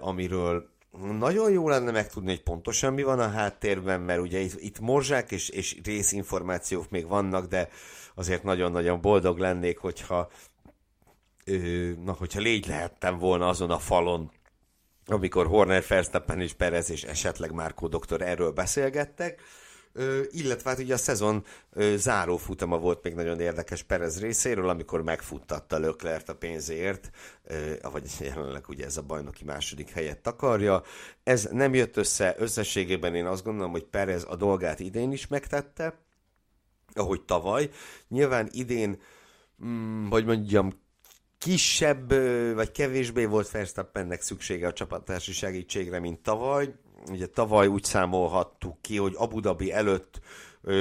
S1: amiről nagyon jó lenne megtudni, hogy pontosan mi van a háttérben, mert ugye itt, itt morzsák és, és részinformációk még vannak, de azért nagyon-nagyon boldog lennék, hogyha na, hogyha légy lehettem volna azon a falon, amikor Horner, Verstappen és Perez és esetleg Márkó doktor erről beszélgettek, illetve hát ugye a szezon záró futama volt még nagyon érdekes Perez részéről, amikor megfuttatta Löklert a pénzért, ö, vagy jelenleg ugye ez a bajnoki második helyet takarja. Ez nem jött össze, összességében én azt gondolom, hogy Perez a dolgát idén is megtette, ahogy tavaly. Nyilván idén, mm, hogy mondjam, kisebb vagy kevésbé volt Verstappennek szüksége a csapattársi segítségre, mint tavaly. Ugye tavaly úgy számolhattuk ki, hogy Abu Dhabi előtt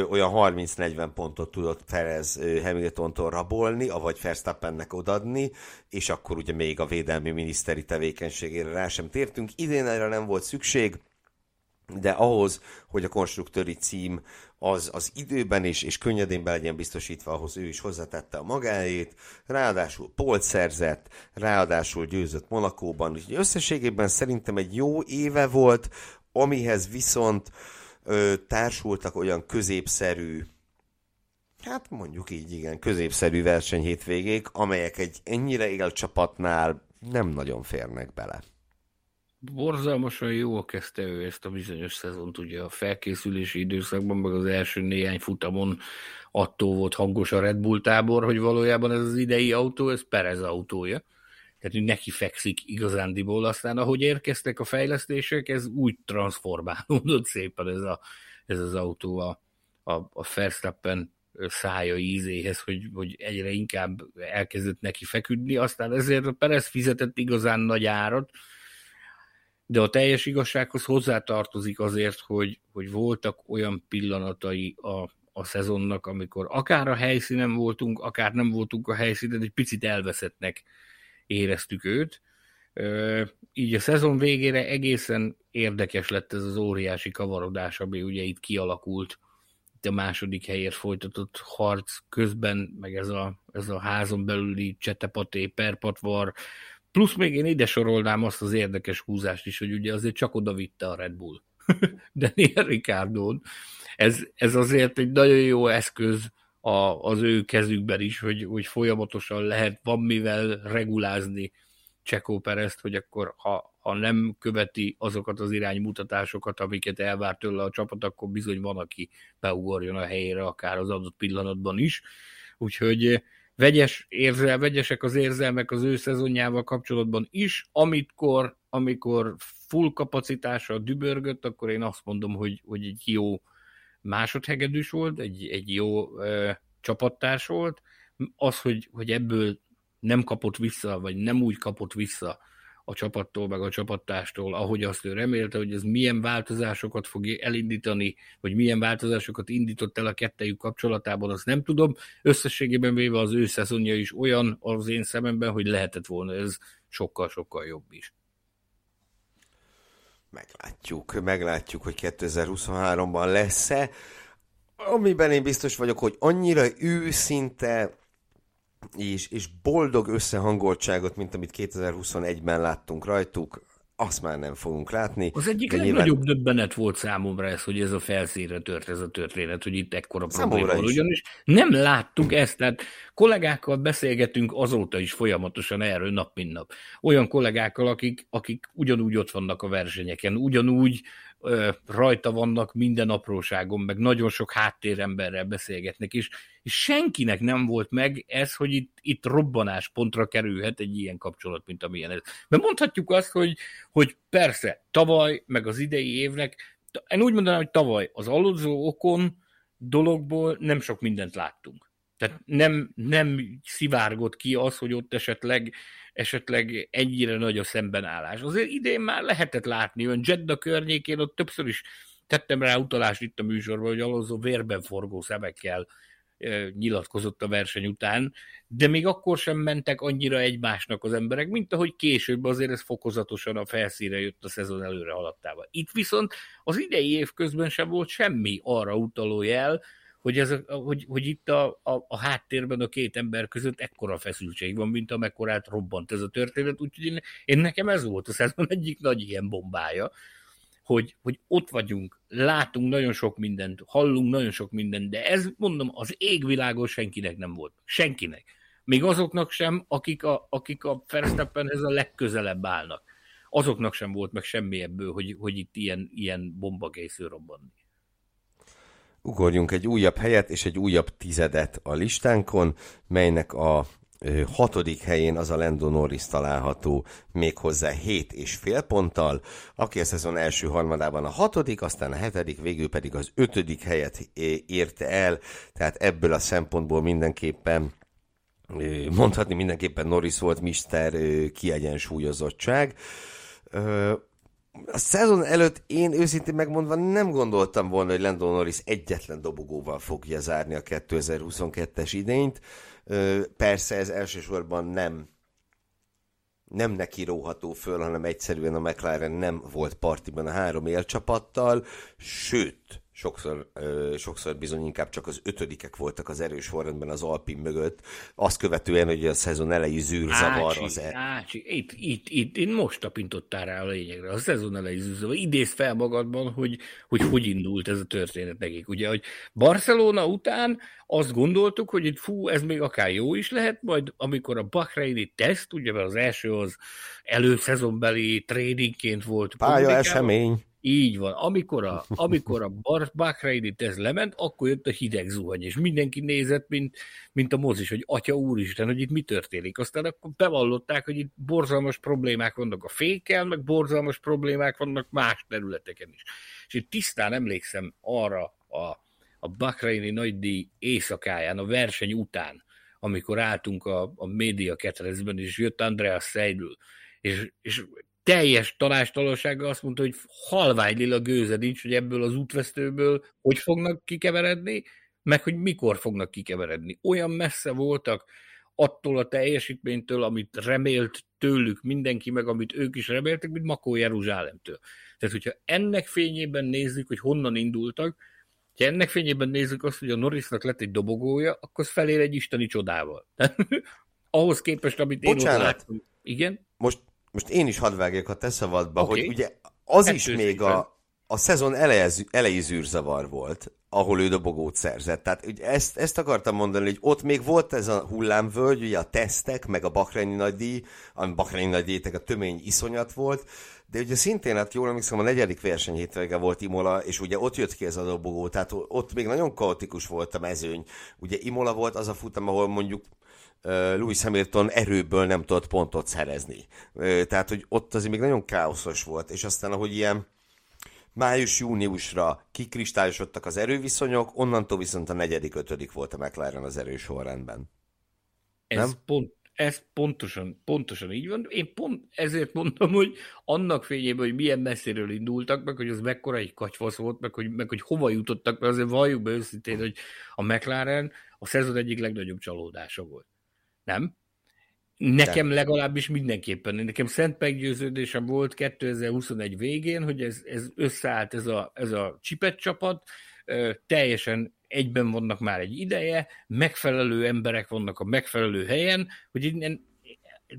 S1: olyan 30-40 pontot tudott Perez Hamiltontól rabolni, avagy Verstappennek odadni, és akkor ugye még a védelmi miniszteri tevékenységére rá sem tértünk. Idén erre nem volt szükség, de ahhoz, hogy a konstruktőri cím az, az időben is, és könnyedén be legyen biztosítva, ahhoz ő is hozzátette a magáét, ráadásul polt szerzett, ráadásul győzött Monakóban, úgyhogy összességében szerintem egy jó éve volt, amihez viszont ö, társultak olyan középszerű, hát mondjuk így igen, középszerű versenyhétvégék, amelyek egy ennyire él csapatnál nem nagyon férnek bele
S2: borzalmasan jól kezdte ő ezt a bizonyos szezont, ugye a felkészülési időszakban, meg az első néhány futamon attól volt hangos a Red Bull tábor, hogy valójában ez az idei autó, ez Perez autója. Tehát, hogy neki fekszik igazándiból. Aztán, ahogy érkeztek a fejlesztések, ez úgy transformálódott szépen ez, a, ez az autó a, a, a Verstappen szája ízéhez, hogy, hogy egyre inkább elkezdett neki feküdni, aztán ezért a Perez fizetett igazán nagy árat, de a teljes igazsághoz hozzátartozik azért, hogy, hogy voltak olyan pillanatai a, a szezonnak, amikor akár a helyszínen voltunk, akár nem voltunk a helyszínen, egy picit elveszettnek éreztük őt. Így a szezon végére egészen érdekes lett ez az óriási kavarodás, ami ugye itt kialakult itt a második helyért folytatott harc közben, meg ez a, ez a házon belüli csetepaté, perpatvar, plusz még én ide sorolnám azt az érdekes húzást is, hogy ugye azért csak oda vitte a Red Bull. Daniel Ricciardo. Ez, ez azért egy nagyon jó eszköz a, az ő kezükben is, hogy, hogy folyamatosan lehet, van mivel regulázni Csekó Perezt, hogy akkor ha, ha nem követi azokat az iránymutatásokat, amiket elvárt tőle a csapat, akkor bizony van, aki beugorjon a helyére, akár az adott pillanatban is. Úgyhogy vegyes érzel, vegyesek az érzelmek az ő szezonjával kapcsolatban is, amikor, amikor full kapacitása dübörgött, akkor én azt mondom, hogy, hogy egy jó másodhegedűs volt, egy, egy jó ö, csapattárs volt. Az, hogy, hogy ebből nem kapott vissza, vagy nem úgy kapott vissza a csapattól, meg a csapattástól, ahogy azt ő remélte, hogy ez milyen változásokat fog elindítani, vagy milyen változásokat indított el a kettejük kapcsolatában, azt nem tudom. Összességében véve az ő szezonja is olyan az én szememben, hogy lehetett volna ez sokkal-sokkal jobb is.
S1: Meglátjuk, meglátjuk, hogy 2023-ban lesz-e. Amiben én biztos vagyok, hogy annyira őszinte és, és boldog összehangoltságot, mint amit 2021-ben láttunk rajtuk, azt már nem fogunk látni.
S2: Az egyik legnagyobb nyilván... döbbenet volt számomra ez, hogy ez a felszínre tört ez a történet, hogy itt ekkora probléma van. Ugyanis nem láttuk ezt, tehát kollégákkal beszélgetünk azóta is folyamatosan erről nap mint nap. Olyan kollégákkal, akik, akik ugyanúgy ott vannak a versenyeken, ugyanúgy rajta vannak minden apróságon, meg nagyon sok háttéremberrel beszélgetnek, és, és senkinek nem volt meg ez, hogy itt, itt robbanás pontra kerülhet egy ilyen kapcsolat, mint amilyen ez. Mert mondhatjuk azt, hogy, hogy persze, tavaly, meg az idei évnek, én úgy mondanám, hogy tavaly az aludzó okon dologból nem sok mindent láttunk. Tehát nem, nem szivárgott ki az, hogy ott esetleg esetleg ennyire nagy a szembenállás. Azért idén már lehetett látni, olyan Jedda környékén ott többször is tettem rá utalást itt a műsorban, hogy Alonso vérben forgó szemekkel nyilatkozott a verseny után, de még akkor sem mentek annyira egymásnak az emberek, mint ahogy később azért ez fokozatosan a felszíre jött a szezon előre haladtával. Itt viszont az idei év közben sem volt semmi arra utaló jel, hogy, ez, hogy, hogy itt a, a, a háttérben a két ember között ekkora feszültség van, mint amekkorát robbant ez a történet, úgyhogy én, én nekem ez volt a szezon egyik nagy ilyen bombája, hogy, hogy ott vagyunk, látunk nagyon sok mindent, hallunk nagyon sok mindent, de ez, mondom, az égvilágon senkinek nem volt. Senkinek. Még azoknak sem, akik a, akik a Verstappenhez a legközelebb állnak. Azoknak sem volt meg semmi ebből, hogy, hogy itt ilyen, ilyen bomba készül robbanni.
S1: Ugorjunk egy újabb helyet és egy újabb tizedet a listánkon, melynek a hatodik helyén az a Lando Norris található méghozzá 7 és fél ponttal, aki a szezon első harmadában a hatodik, aztán a hetedik, végül pedig az ötödik helyet érte el, tehát ebből a szempontból mindenképpen mondhatni mindenképpen Norris volt Mr. kiegyensúlyozottság a szezon előtt én őszintén megmondva nem gondoltam volna, hogy Lando Norris egyetlen dobogóval fogja zárni a 2022-es idényt. Persze ez elsősorban nem nem neki róható föl, hanem egyszerűen a McLaren nem volt partiban a három élcsapattal, sőt, sokszor, ö, sokszor bizony inkább csak az ötödikek voltak az erős forrendben az Alpin mögött, azt követően, hogy a szezon elejé zűrzavar
S2: ácsi,
S1: az...
S2: E... Ácsi, itt, itt, itt, én most tapintottál rá a lényegre, a szezon elejé zűrzavar. Idéz fel magadban, hogy, hogy hogy indult ez a történet nekik. Ugye, hogy Barcelona után azt gondoltuk, hogy itt fú, ez még akár jó is lehet, majd amikor a Bahreini teszt, ugye mert az első az előszezonbeli tréningként volt.
S1: Pálya esemény
S2: így van. Amikor a, amikor a Bahreini ez lement, akkor jött a hideg zuhany, és mindenki nézett, mint, mint a mozis, hogy atya úristen, hogy itt mi történik. Aztán akkor bevallották, hogy itt borzalmas problémák vannak a fékkel, meg borzalmas problémák vannak más területeken is. És itt tisztán emlékszem arra a, a Bahreini nagydíj éjszakáján, a verseny után, amikor álltunk a, a média ketrezben, és jött Andreas Seidl, és, és teljes tanástalansággal azt mondta, hogy halvány lila gőze nincs, hogy ebből az útvesztőből hogy fognak kikeveredni, meg hogy mikor fognak kikeveredni. Olyan messze voltak attól a teljesítménytől, amit remélt tőlük mindenki, meg amit ők is reméltek, mint Makó Jeruzsálemtől. Tehát, hogyha ennek fényében nézzük, hogy honnan indultak, ha ennek fényében nézzük azt, hogy a Norrisnak lett egy dobogója, akkor felér egy isteni csodával. ahhoz képest, amit én
S1: Bocsánat.
S2: ott láttam. Igen?
S1: Most, most én is hadd vágjak a te szabadba,
S2: Oké.
S1: hogy ugye az is
S2: Kettős
S1: még
S2: szépen.
S1: a, a szezon elejez, elejé zűrzavar volt, ahol ő dobogót szerzett. Tehát ugye ezt, ezt akartam mondani, hogy ott még volt ez a hullámvölgy, ugye a tesztek, meg a Bahreini nagydíj, ami Bahreini nagydíjtek a tömény iszonyat volt, de ugye szintén, hát jól emlékszem, a negyedik verseny hétvége volt Imola, és ugye ott jött ki ez a dobogó, tehát ott még nagyon kaotikus volt a mezőny. Ugye Imola volt az a futam, ahol mondjuk Lewis Hamilton erőből nem tudott pontot szerezni. Tehát, hogy ott azért még nagyon káoszos volt, és aztán, ahogy ilyen május-júniusra kikristályosodtak az erőviszonyok, onnantól viszont a negyedik, ötödik volt a McLaren az erős sorrendben.
S2: Ez,
S1: Nem?
S2: pont, ez pontosan, pontosan így van. Én pont ezért mondom, hogy annak fényében, hogy milyen messziről indultak, meg hogy az mekkora egy katyfasz volt, meg hogy, meg hogy hova jutottak, mert azért valljuk be őszintén, hogy a McLaren a szezon egyik legnagyobb csalódása volt. Nem? Nekem legalábbis mindenképpen. Nekem szent meggyőződésem volt 2021 végén, hogy ez, ez összeállt ez a, ez a csipet csapat, teljesen egyben vannak már egy ideje, megfelelő emberek vannak a megfelelő helyen, hogy innen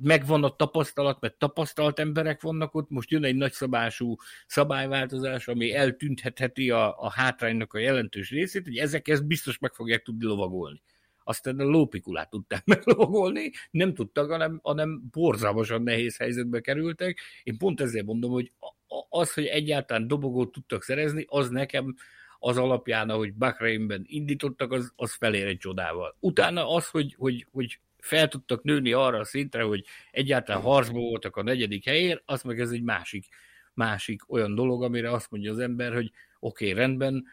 S2: megvan a tapasztalat, mert tapasztalt emberek vannak ott, most jön egy nagyszabású szabályváltozás, ami eltüntetheti a, a hátránynak a jelentős részét, hogy ezek ezt biztos meg fogják tudni lovagolni. Aztán a lópikulát tudták meglovagolni, nem tudtak, hanem, hanem borzalmasan nehéz helyzetbe kerültek. Én pont ezért mondom, hogy az, hogy egyáltalán dobogót tudtak szerezni, az nekem az alapján, ahogy Bahreinben indítottak, az, az felér csodával. Utána az, hogy, hogy, hogy fel tudtak nőni arra a szintre, hogy egyáltalán harcba voltak a negyedik helyért, az meg ez egy másik, másik olyan dolog, amire azt mondja az ember, hogy oké, okay, rendben,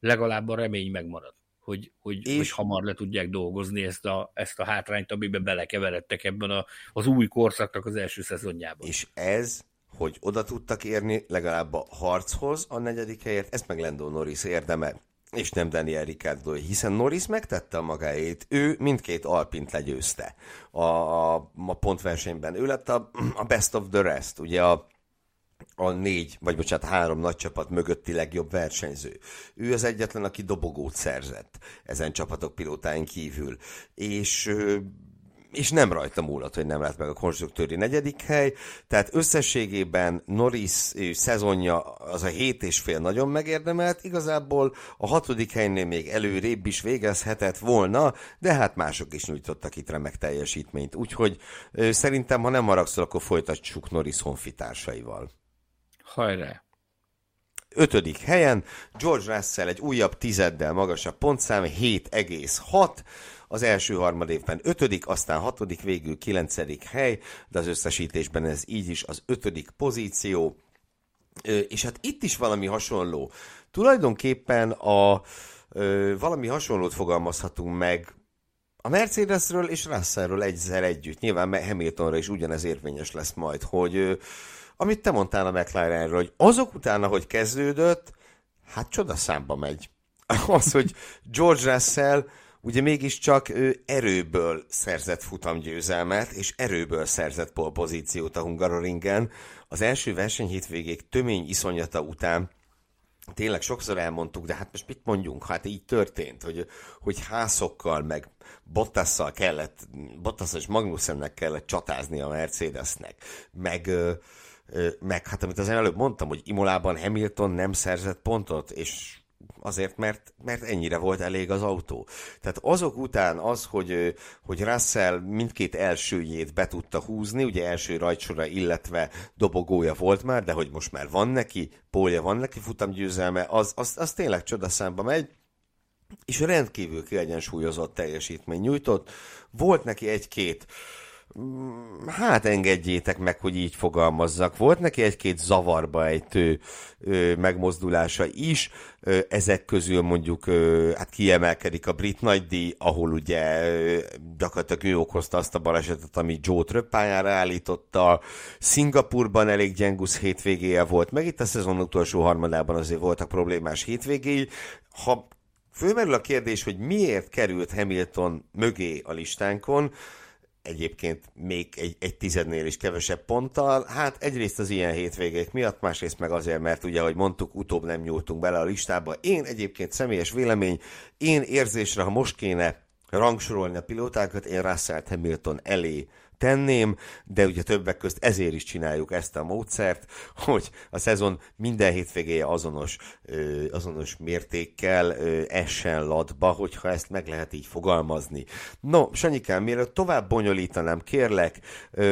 S2: legalább a remény megmarad, hogy, hogy,
S1: És-
S2: hogy hamar le tudják dolgozni ezt a, ezt a hátrányt, amiben belekeveredtek ebben a, az új korszaknak az első szezonjában.
S1: És ez, hogy oda tudtak érni legalább a harchoz a negyedik helyért, ezt meg Lando Norris érdeme, és nem Daniel Ricciardo, hiszen Norris megtette a magáét, ő mindkét Alpint legyőzte a, a, a pontversenyben. Ő lett a, a best of the rest, ugye a, a négy, vagy bocsánat, három nagy csapat mögötti legjobb versenyző. Ő az egyetlen, aki dobogót szerzett ezen csapatok pilótáin kívül. És és nem rajta múlott, hogy nem lett meg a konstruktőri negyedik hely, tehát összességében Norris szezonja az a hét és fél nagyon megérdemelt, igazából a hatodik helynél még előrébb is végezhetett volna, de hát mások is nyújtottak itt remek teljesítményt, úgyhogy szerintem, ha nem haragszol, akkor folytassuk Norris honfitársaival.
S2: Hajrá!
S1: Ötödik helyen George Russell egy újabb tizeddel magasabb pontszám, 7,6. Az első harmadévben ötödik, aztán hatodik, végül kilencedik hely, de az összesítésben ez így is az ötödik pozíció. És hát itt is valami hasonló. Tulajdonképpen a valami hasonlót fogalmazhatunk meg a Mercedesről és Russellről egyszer együtt. Nyilván Hamiltonra is ugyanez érvényes lesz majd, hogy amit te mondtál a McLarenről, hogy azok után, ahogy kezdődött, hát csodaszámba megy. Az, hogy George Russell ugye mégiscsak ő erőből szerzett futamgyőzelmet, és erőből szerzett polpozíciót a Hungaroringen. Az első verseny hétvégék tömény iszonyata után tényleg sokszor elmondtuk, de hát most mit mondjunk? Hát így történt, hogy, hogy hászokkal, meg Bottasszal kellett, Bottas és Magnussennek kellett csatázni a Mercedesnek, meg, meg hát amit az előbb mondtam, hogy Imolában Hamilton nem szerzett pontot, és azért, mert, mert ennyire volt elég az autó. Tehát azok után az, hogy, hogy Russell mindkét elsőjét be tudta húzni, ugye első rajtsora, illetve dobogója volt már, de hogy most már van neki, pólja van neki futamgyőzelme, az, az, az tényleg csodaszámba megy, és rendkívül kiegyensúlyozott teljesítmény nyújtott. Volt neki egy-két hát engedjétek meg, hogy így fogalmazzak. Volt neki egy-két zavarba ejtő megmozdulása is, ezek közül mondjuk hát kiemelkedik a brit nagydíj, ahol ugye gyakorlatilag ő okozta azt a balesetet, ami Joe röppájára állította. Szingapurban elég gyengusz hétvégéje volt, meg itt a szezon utolsó harmadában azért voltak problémás hétvégéi. Ha fölmerül a kérdés, hogy miért került Hamilton mögé a listánkon, egyébként még egy, egy tizednél is kevesebb ponttal. Hát egyrészt az ilyen hétvégék miatt, másrészt meg azért, mert ugye, ahogy mondtuk, utóbb nem nyúltunk bele a listába. Én egyébként személyes vélemény, én érzésre, ha most kéne rangsorolni a pilótákat, én Russell Hamilton elé tenném, de ugye többek közt ezért is csináljuk ezt a módszert, hogy a szezon minden hétvégéje azonos, azonos mértékkel essen latba, hogyha ezt meg lehet így fogalmazni. No, Sanyikám, mielőtt tovább bonyolítanám, kérlek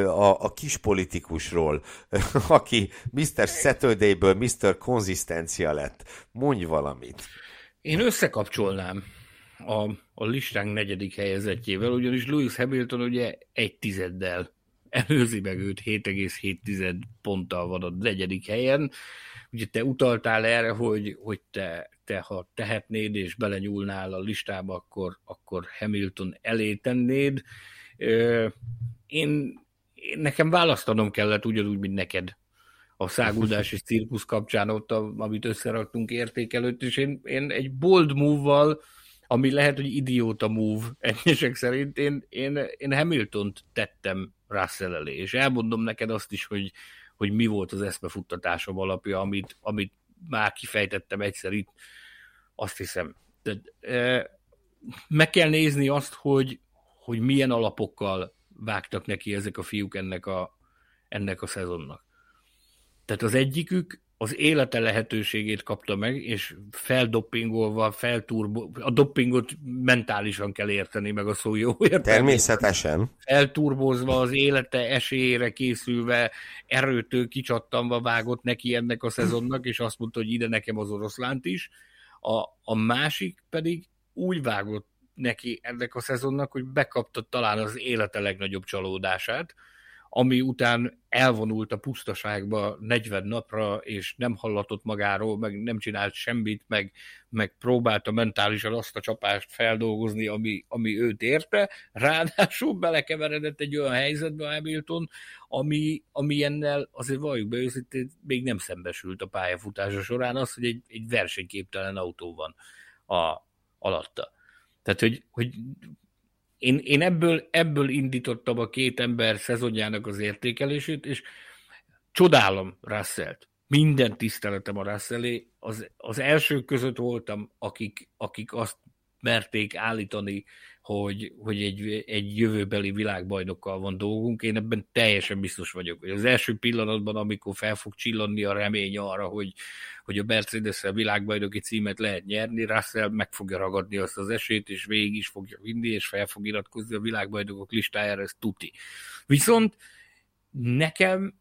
S1: a, a kis politikusról, aki Mr. Saturday-ből Mr. Konzisztencia lett. Mondj valamit.
S2: Én összekapcsolnám a, a listánk negyedik helyezettjével, ugyanis Lewis Hamilton ugye egy tizeddel előzi meg őt, 7,7 ponttal van a negyedik helyen. Ugye te utaltál erre, hogy, hogy te, te, ha tehetnéd és belenyúlnál a listába, akkor, akkor Hamilton elé tennéd. Én, én nekem választanom kellett ugyanúgy, mint neked a száguldás és cirkusz kapcsán ott, amit összeraktunk értékelőt, és én, én egy bold move-val ami lehet, hogy idióta move egyesek szerint, én, én, én Hamilton-t tettem Russell elé, és elmondom neked azt is, hogy, hogy mi volt az eszmefuttatásom alapja, amit, amit már kifejtettem egyszer itt, azt hiszem. De, e, meg kell nézni azt, hogy, hogy milyen alapokkal vágtak neki ezek a fiúk ennek a, ennek a szezonnak. Tehát az egyikük az élete lehetőségét kapta meg, és feldoppingolva, felturbo, a doppingot mentálisan kell érteni, meg a szó jó értelmében.
S1: Természetesen.
S2: Felturbozva, az élete esélyére készülve, erőtől kicsattanva vágott neki ennek a szezonnak, és azt mondta, hogy ide nekem az oroszlánt is. A, a másik pedig úgy vágott neki ennek a szezonnak, hogy bekapta talán az élete legnagyobb csalódását, ami után elvonult a pusztaságba 40 napra, és nem hallatott magáról, meg nem csinált semmit, meg, meg próbálta mentálisan azt a csapást feldolgozni, ami, ami őt érte, ráadásul belekeveredett egy olyan helyzetbe Hamilton, ami, ami ennel azért valljuk be őszintén még nem szembesült a pályafutása során az, hogy egy, egy versenyképtelen autó van a, alatta. Tehát, hogy, hogy én, én ebből, ebből indítottam a két ember szezonjának az értékelését, és csodálom Russellt. Minden tiszteletem a Russellé. Az, az elsők között voltam, akik, akik azt merték állítani, hogy, hogy egy, egy jövőbeli világbajnokkal van dolgunk. Én ebben teljesen biztos vagyok, hogy az első pillanatban, amikor fel fog csillanni a remény arra, hogy, hogy a mercedes világbajnoki címet lehet nyerni, Russell meg fogja ragadni azt az esélyt, és végig is fogja vinni, és fel fog iratkozni a világbajnokok listájára, ez tuti. Viszont nekem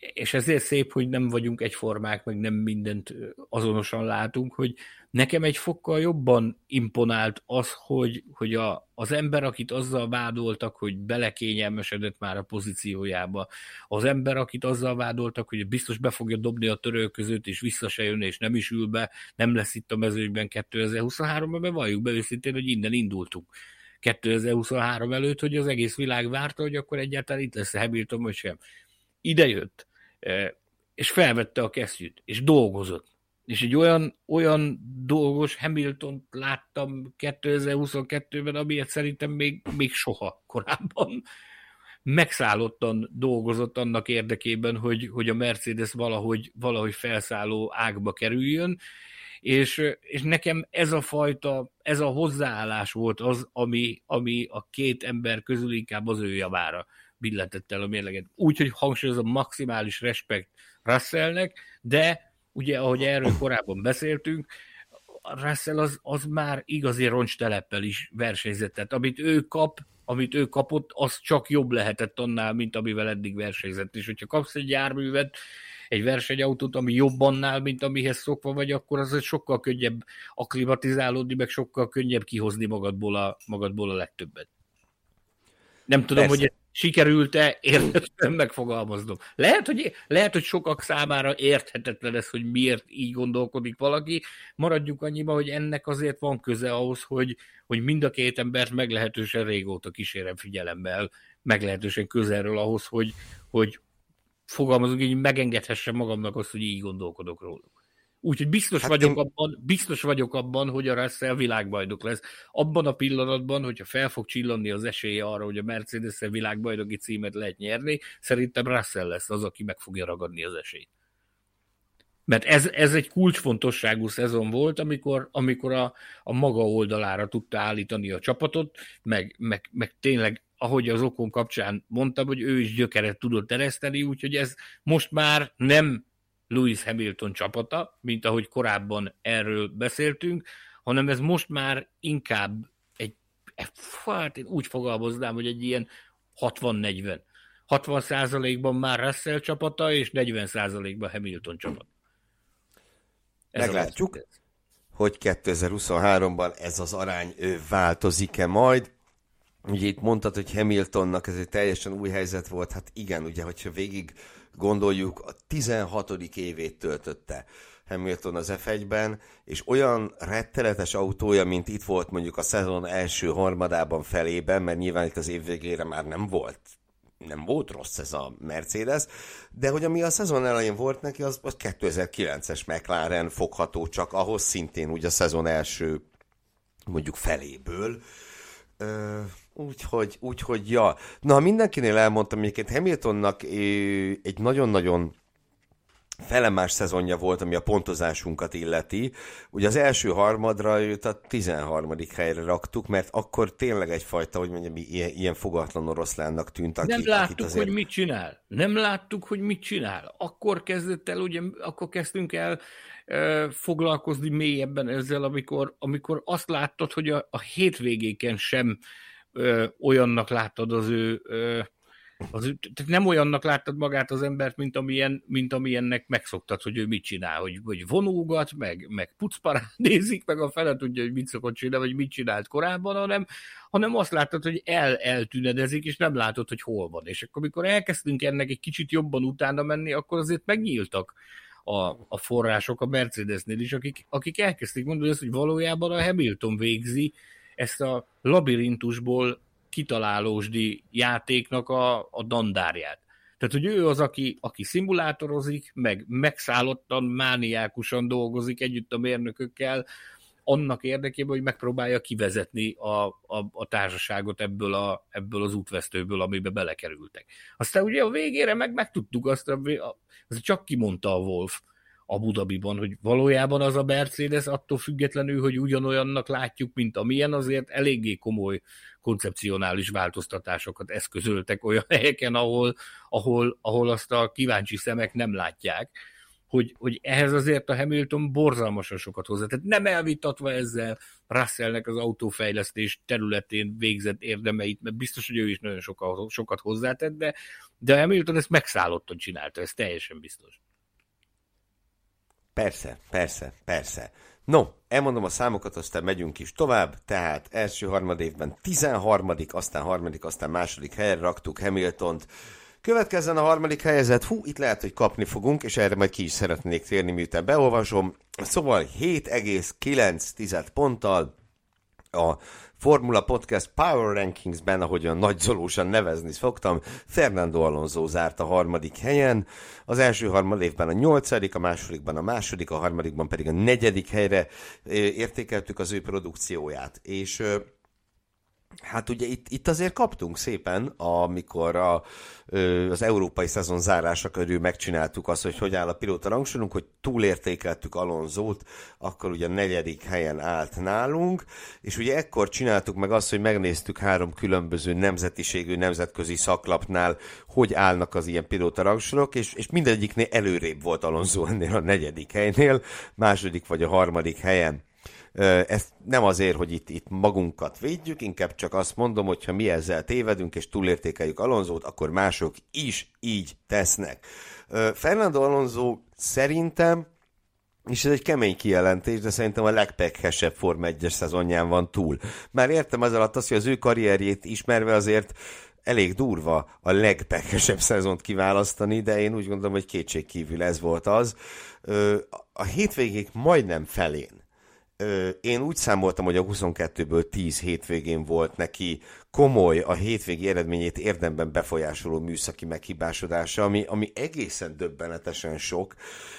S2: és ezért szép, hogy nem vagyunk egyformák, meg nem mindent azonosan látunk, hogy nekem egy fokkal jobban imponált az, hogy, hogy a, az ember, akit azzal vádoltak, hogy belekényelmesedett már a pozíciójába, az ember, akit azzal vádoltak, hogy biztos be fogja dobni a törölközőt, és vissza se jön, és nem is ül be, nem lesz itt a mezőnyben 2023-ban, mert valljuk be őszintén, hogy innen indultunk. 2023 előtt, hogy az egész világ várta, hogy akkor egyáltalán itt lesz Hamilton, vagy sem. Ide jött, és felvette a kesztyűt, és dolgozott. És egy olyan, olyan dolgos Hamilton láttam 2022-ben, amilyet szerintem még, még soha korábban megszállottan dolgozott annak érdekében, hogy, hogy a Mercedes valahogy, valahogy felszálló ágba kerüljön, és, és nekem ez a fajta, ez a hozzáállás volt az, ami, ami a két ember közül inkább az ő javára billentette el a mérleget. Úgyhogy hangsúlyozom, maximális respekt Russellnek, de ugye, ahogy erről korábban beszéltünk, Russell az, az már igazi roncsteleppel is versenyzett. Tehát amit ő kap, amit ő kapott, az csak jobb lehetett annál, mint amivel eddig versenyzett. És hogyha kapsz egy járművet, egy versenyautót, ami jobb annál, mint amihez szokva vagy, akkor az sokkal könnyebb aklimatizálódni, meg sokkal könnyebb kihozni magadból a, magadból a legtöbbet. Nem tudom, Persze. hogy sikerült-e értetlen megfogalmaznom. Lehet hogy, lehet, hogy sokak számára érthetetlen ez, hogy miért így gondolkodik valaki. Maradjunk annyiba, hogy ennek azért van köze ahhoz, hogy, hogy mind a két embert meglehetősen régóta kísérem figyelemmel, meglehetősen közelről ahhoz, hogy, hogy fogalmazunk így, megengedhessem magamnak azt, hogy így gondolkodok róluk. Úgyhogy biztos, hát vagyok én... abban, biztos vagyok abban, hogy a Russell világbajnok lesz. Abban a pillanatban, hogyha fel fog csillanni az esélye arra, hogy a mercedes világbajnoki címet lehet nyerni, szerintem Russell lesz az, aki meg fogja ragadni az esélyt. Mert ez, ez egy kulcsfontosságú szezon volt, amikor, amikor a, a maga oldalára tudta állítani a csapatot, meg, meg, meg tényleg, ahogy az okon kapcsán mondtam, hogy ő is gyökeret tudott ereszteni, úgyhogy ez most már nem Lewis Hamilton csapata, mint ahogy korábban erről beszéltünk, hanem ez most már inkább egy, hát én úgy fogalmaznám, hogy egy ilyen 60-40. 60 százalékban már Russell csapata, és 40 százalékban Hamilton csapat.
S1: Ez Meglátjuk, hogy 2023-ban ez az arány változik-e majd. Ugye itt mondtad, hogy Hamiltonnak ez egy teljesen új helyzet volt, hát igen, ugye, hogyha végig gondoljuk, a 16. évét töltötte Hamilton az F1-ben, és olyan rettenetes autója, mint itt volt mondjuk a szezon első harmadában felében, mert nyilván itt az év végére már nem volt nem volt rossz ez a Mercedes, de hogy ami a szezon elején volt neki, az, az 2009-es McLaren fogható csak ahhoz szintén úgy a szezon első mondjuk feléből. Úgyhogy, úgyhogy, ja. Na, mindenkinél elmondtam, egyébként Hamiltonnak egy nagyon-nagyon felemás szezonja volt, ami a pontozásunkat illeti. Ugye az első harmadra őt a 13. helyre raktuk, mert akkor tényleg egyfajta, hogy mondjam, ilyen, ilyen fogatlan oroszlánnak tűnt.
S2: Aki, Nem láttuk, azért... hogy mit csinál. Nem láttuk, hogy mit csinál. Akkor kezdett el, ugye, akkor kezdtünk el e, foglalkozni mélyebben ezzel, amikor, amikor azt láttad, hogy a, a hétvégéken sem ö, olyannak láttad az ő, ö, az tehát nem olyannak láttad magát az embert, mint, amilyen, mint amilyennek megszoktad, hogy ő mit csinál, hogy, hogy vonógat, meg, meg pucparádézik, meg a fele tudja, hogy mit szokott csinálni, vagy mit csinált korábban, hanem, hanem azt láttad, hogy el, eltünedezik, és nem látod, hogy hol van. És akkor, amikor elkezdtünk ennek egy kicsit jobban utána menni, akkor azért megnyíltak a, a források a Mercedesnél is, akik, akik elkezdték mondani hogy valójában a Hamilton végzi ezt a labirintusból kitalálósdi játéknak a, a dandárját. Tehát, hogy ő az, aki, aki szimulátorozik, meg megszállottan, mániákusan dolgozik együtt a mérnökökkel, annak érdekében, hogy megpróbálja kivezetni a, a, a társaságot ebből, a, ebből az útvesztőből, amibe belekerültek. Aztán ugye a végére meg megtudtuk azt, azt csak kimondta a Wolf, Abu Dhabiban, hogy valójában az a Mercedes attól függetlenül, hogy ugyanolyannak látjuk, mint amilyen, azért eléggé komoly koncepcionális változtatásokat eszközöltek olyan helyeken, ahol, ahol, ahol azt a kíváncsi szemek nem látják, hogy, hogy ehhez azért a Hamilton borzalmasan sokat hozzá. Tehát nem elvitatva ezzel Russellnek az autófejlesztés területén végzett érdemeit, mert biztos, hogy ő is nagyon sokat, sokat hozzátett, de, de Hamilton ezt megszállottan csinálta, ez teljesen biztos.
S1: Persze, persze, persze. No, elmondom a számokat, aztán megyünk is tovább, tehát első harmad évben 13 aztán harmadik, aztán második helyre raktuk Hamiltont. Következzen a harmadik helyezett, hú, itt lehet, hogy kapni fogunk, és erre majd ki is szeretnék térni, miután beolvasom. Szóval 7,9 ponttal a Formula Podcast Power Rankingsben, ahogyan nagyzolósan nevezni szoktam, Fernando Alonso zárt a harmadik helyen, az első harmad évben a nyolcadik, a másodikban a második, a harmadikban pedig a negyedik helyre értékeltük az ő produkcióját. És Hát ugye itt, itt azért kaptunk szépen, amikor a, az európai szezon zárása körül megcsináltuk azt, hogy hogy áll a pilóta rangsorunk, hogy túlértékeltük Alonzót, akkor ugye a negyedik helyen állt nálunk, és ugye ekkor csináltuk meg azt, hogy megnéztük három különböző nemzetiségű nemzetközi szaklapnál, hogy állnak az ilyen pilóta rangsorok, és, és mindegyiknél előrébb volt Alonso ennél a negyedik helynél, második vagy a harmadik helyen. Ez nem azért, hogy itt, itt magunkat védjük, inkább csak azt mondom, hogy ha mi ezzel tévedünk és túlértékeljük Alonzót, akkor mások is így tesznek. Fernando Alonso szerintem és ez egy kemény kijelentés, de szerintem a legpekhesebb Forma 1-es szezonján van túl. Már értem az alatt azt, hogy az ő karrierjét ismerve azért elég durva a legpekesebb szezont kiválasztani, de én úgy gondolom, hogy kétség kívül ez volt az. A hétvégék majdnem felén én úgy számoltam, hogy a 22-ből 10 hétvégén volt neki komoly, a hétvégi eredményét érdemben befolyásoló műszaki meghibásodása, ami, ami egészen döbbenetesen sok,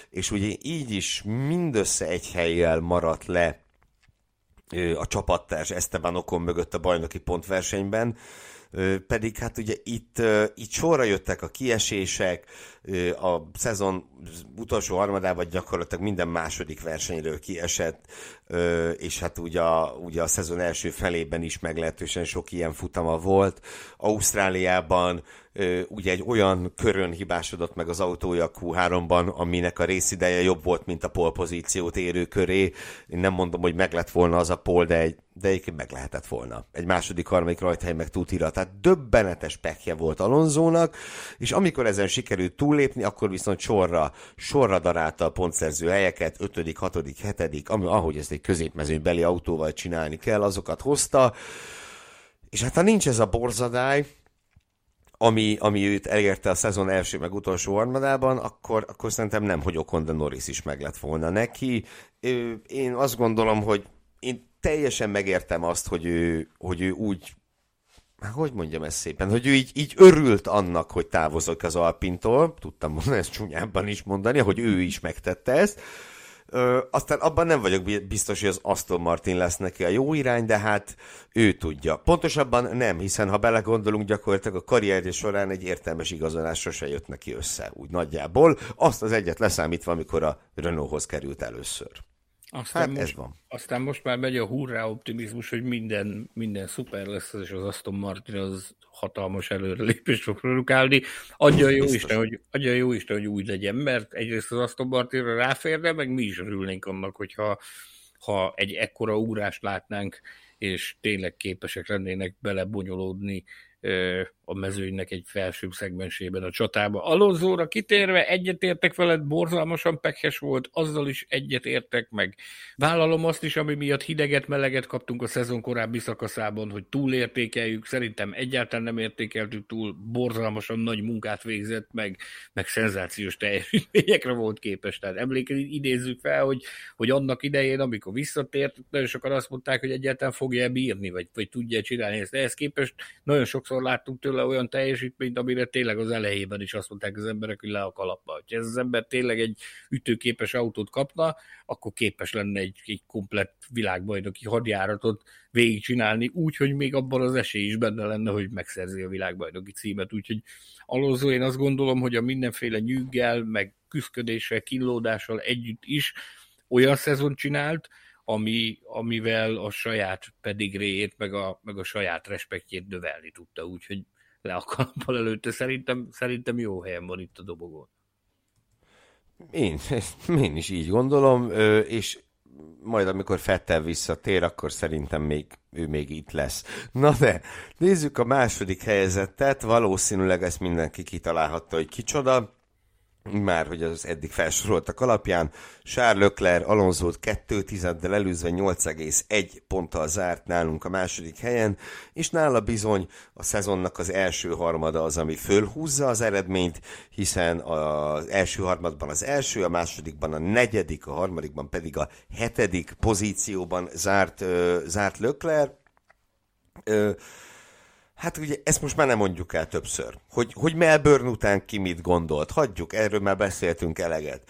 S1: és ugye így is mindössze egy helyjel maradt le a csapattárs Esteban Okon mögött a bajnoki pontversenyben, pedig hát ugye itt, itt sorra jöttek a kiesések, a szezon utolsó harmadában gyakorlatilag minden második versenyről kiesett, és hát ugye ugye a szezon első felében is meglehetősen sok ilyen futama volt. Ausztráliában ugye egy olyan körön hibásodott meg az autója Q3-ban, aminek a részideje jobb volt, mint a polpozíciót érő köré. Én nem mondom, hogy meg lett volna az a pol, de, egy, de egyébként meg lehetett volna. Egy második, harmadik rajthely meg tutira. Tehát döbbenetes pekje volt Alonzónak, és amikor ezen sikerült túllépni, akkor viszont sorra, sorra darálta a pontszerző helyeket, 5., 6., 7., ami, ahogy ezt egy középmezőbeli autóval csinálni kell, azokat hozta, és hát ha nincs ez a borzadály, ami, ami őt elérte a szezon első meg utolsó harmadában, akkor, akkor szerintem nem, hogy Okon, de Norris is meg lett volna neki. Én azt gondolom, hogy én teljesen megértem azt, hogy ő, hogy ő úgy hogy mondjam ezt szépen, hogy ő így, így örült annak, hogy távozok az Alpintól, tudtam volna ezt csúnyábban is mondani, hogy ő is megtette ezt, Ö, aztán abban nem vagyok biztos, hogy az Aston Martin lesz neki a jó irány, de hát ő tudja. Pontosabban nem, hiszen ha belegondolunk, gyakorlatilag a karrierje során egy értelmes igazolás sose jött neki össze, úgy nagyjából. Azt az egyet leszámítva, amikor a Renaulthoz került először.
S2: Aztán hát most, ez van. Aztán most már megy a hurrá optimizmus, hogy minden, minden szuper lesz, és az Aston Martin az hatalmas előrelépést fog produkálni. Adja jó, Isten, hogy, adja jó Isten, hogy úgy legyen, mert egyrészt az Aston Martinra ráférne, meg mi is örülnénk annak, hogyha ha egy ekkora ugrást látnánk, és tényleg képesek lennének belebonyolódni a mezőnynek egy felsőbb szegmensében a csatába. Alonzóra kitérve egyetértek veled, borzalmasan pekhes volt, azzal is egyetértek meg. Vállalom azt is, ami miatt hideget, meleget kaptunk a szezon korábbi szakaszában, hogy túlértékeljük, szerintem egyáltalán nem értékeltük túl, borzalmasan nagy munkát végzett, meg, meg szenzációs teljesítményekre volt képes. Tehát emlékezni, idézzük fel, hogy, hogy annak idején, amikor visszatért, nagyon sokan azt mondták, hogy egyáltalán fogja bírni, vagy, vagy tudja csinálni ezt. Ehhez képest nagyon sokszor láttunk tőle olyan teljesítményt, amire tényleg az elejében is azt mondták az emberek, hogy le a kalapba. Ha ez az ember tényleg egy ütőképes autót kapna, akkor képes lenne egy, egy komplett világbajnoki hadjáratot végigcsinálni, úgy, hogy még abban az esély is benne lenne, hogy megszerzi a világbajnoki címet. Úgyhogy alózó én azt gondolom, hogy a mindenféle nyűggel, meg küzdködéssel, kínlódással együtt is olyan szezon csinált, ami, amivel a saját pedigréjét, meg a, meg a saját respektjét növelni tudta, úgyhogy le a kalappal előtte. Szerintem, szerintem jó helyen van itt a dobogón.
S1: Én, én is így gondolom, és majd amikor Fettel visszatér, akkor szerintem még ő még itt lesz. Na de, nézzük a második helyezettet, valószínűleg ezt mindenki kitalálhatta, hogy kicsoda már hogy az eddig felsoroltak alapján, Charles Leclerc Alonso 2 tizeddel előzve 8,1 ponttal zárt nálunk a második helyen, és nála bizony a szezonnak az első harmada az, ami fölhúzza az eredményt, hiszen az első harmadban az első, a másodikban a negyedik, a harmadikban pedig a hetedik pozícióban zárt, zárt Leclerc. Hát ugye ezt most már nem mondjuk el többször, hogy, hogy Melbourne után ki mit gondolt. Hagyjuk, erről már beszéltünk eleget.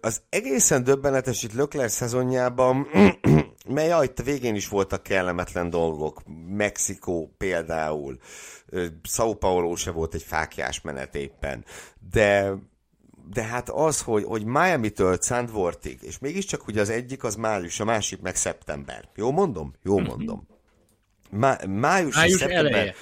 S1: Az egészen döbbenetes itt Lökler szezonjában, mely a végén is voltak kellemetlen dolgok. Mexikó például, São Paulo se volt egy fákjás menet éppen, de de hát az, hogy, hogy Miami-től Sandworthig, és mégiscsak ugye az egyik az május, a másik meg szeptember. Jó mondom? Jó mondom. Má, május, május szeptember, eleje.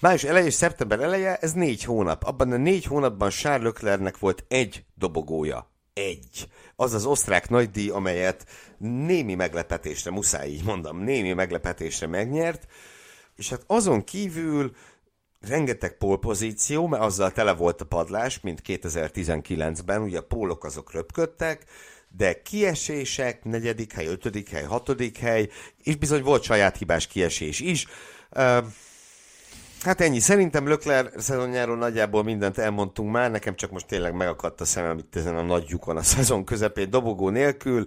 S1: Május eleje és szeptember eleje, ez négy hónap. Abban a négy hónapban Charles Leclercnek volt egy dobogója. Egy. Az az osztrák nagydíj, amelyet némi meglepetésre, muszáj így mondom, némi meglepetésre megnyert, és hát azon kívül rengeteg polpozíció, mert azzal tele volt a padlás, mint 2019-ben, ugye a pólok azok röpködtek, de kiesések, negyedik hely, ötödik hely, hatodik hely, és bizony volt saját hibás kiesés is. Hát ennyi. Szerintem Lökler szezonjáról nagyjából mindent elmondtunk már. Nekem csak most tényleg megakadt a szemem itt ezen a nagy lyukon a szezon közepén dobogó nélkül.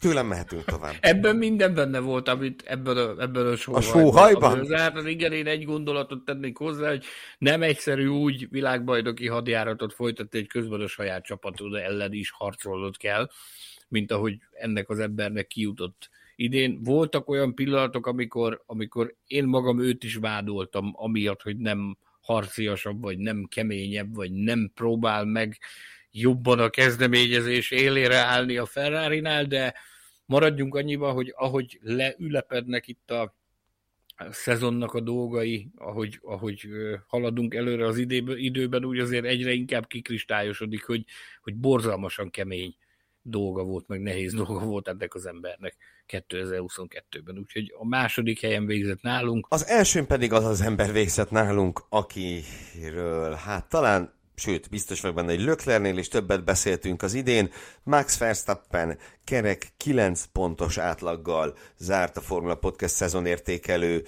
S1: Tőlem mehetünk tovább.
S2: Ebben minden benne volt, amit ebből a, ebből a
S1: sóhajban. A sóhajban?
S2: Az igen, én egy gondolatot tennék hozzá, hogy nem egyszerű úgy világbajnoki hadjáratot folytatni, hogy közben a saját csapatod ellen is harcolnod kell, mint ahogy ennek az embernek kijutott idén. Voltak olyan pillanatok, amikor, amikor én magam őt is vádoltam, amiatt, hogy nem harciasabb, vagy nem keményebb, vagy nem próbál meg jobban a kezdeményezés élére állni a ferrari de maradjunk annyiba, hogy ahogy leülepednek itt a szezonnak a dolgai, ahogy, ahogy haladunk előre az időben, úgy azért egyre inkább kikristályosodik, hogy, hogy borzalmasan kemény dolga volt, meg nehéz dolga volt ennek az embernek 2022-ben. Úgyhogy a második helyen végzett nálunk.
S1: Az elsőn pedig az az ember végzett nálunk, akiről hát talán sőt, biztos vagyok benne, hogy Löklernél is többet beszéltünk az idén, Max Verstappen kerek 9 pontos átlaggal zárt a Formula Podcast szezonértékelő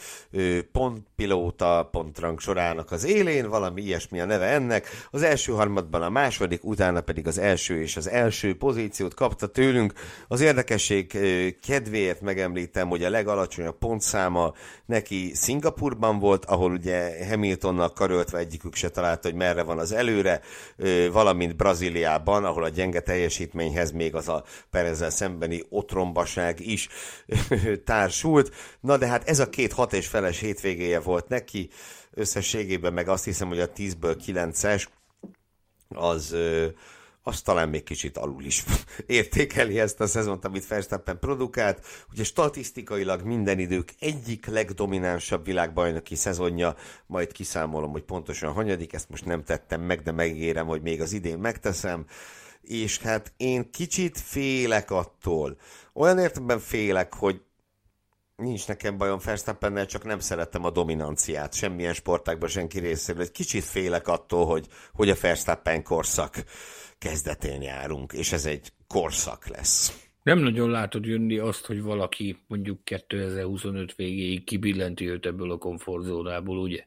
S1: pontpilóta pontrang sorának az élén, valami ilyesmi a neve ennek. Az első harmadban a második, utána pedig az első és az első pozíciót kapta tőlünk. Az érdekesség kedvéért megemlítem, hogy a legalacsonyabb pontszáma neki Szingapurban volt, ahol ugye Hamiltonnak karöltve egyikük se találta, hogy merre van az előre, valamint Brazíliában, ahol a gyenge teljesítményhez még az a Perez szembeni otrombaság is társult. Na de hát ez a két hat és feles hétvégéje volt neki, összességében meg azt hiszem, hogy a 10-ből 9-es az, az talán még kicsit alul is értékeli ezt a szezont, amit Verstappen produkált. Ugye statisztikailag minden idők egyik legdominánsabb világbajnoki szezonja, majd kiszámolom, hogy pontosan hanyadik, ezt most nem tettem meg, de megígérem, hogy még az idén megteszem és hát én kicsit félek attól. Olyan értelemben félek, hogy nincs nekem bajom Verstappennel, csak nem szeretem a dominanciát semmilyen sportákban senki részéről. Egy kicsit félek attól, hogy, hogy a Verstappen korszak kezdetén járunk, és ez egy korszak lesz.
S2: Nem nagyon látod jönni azt, hogy valaki mondjuk 2025 végéig kibillenti őt ebből a komfortzónából, ugye?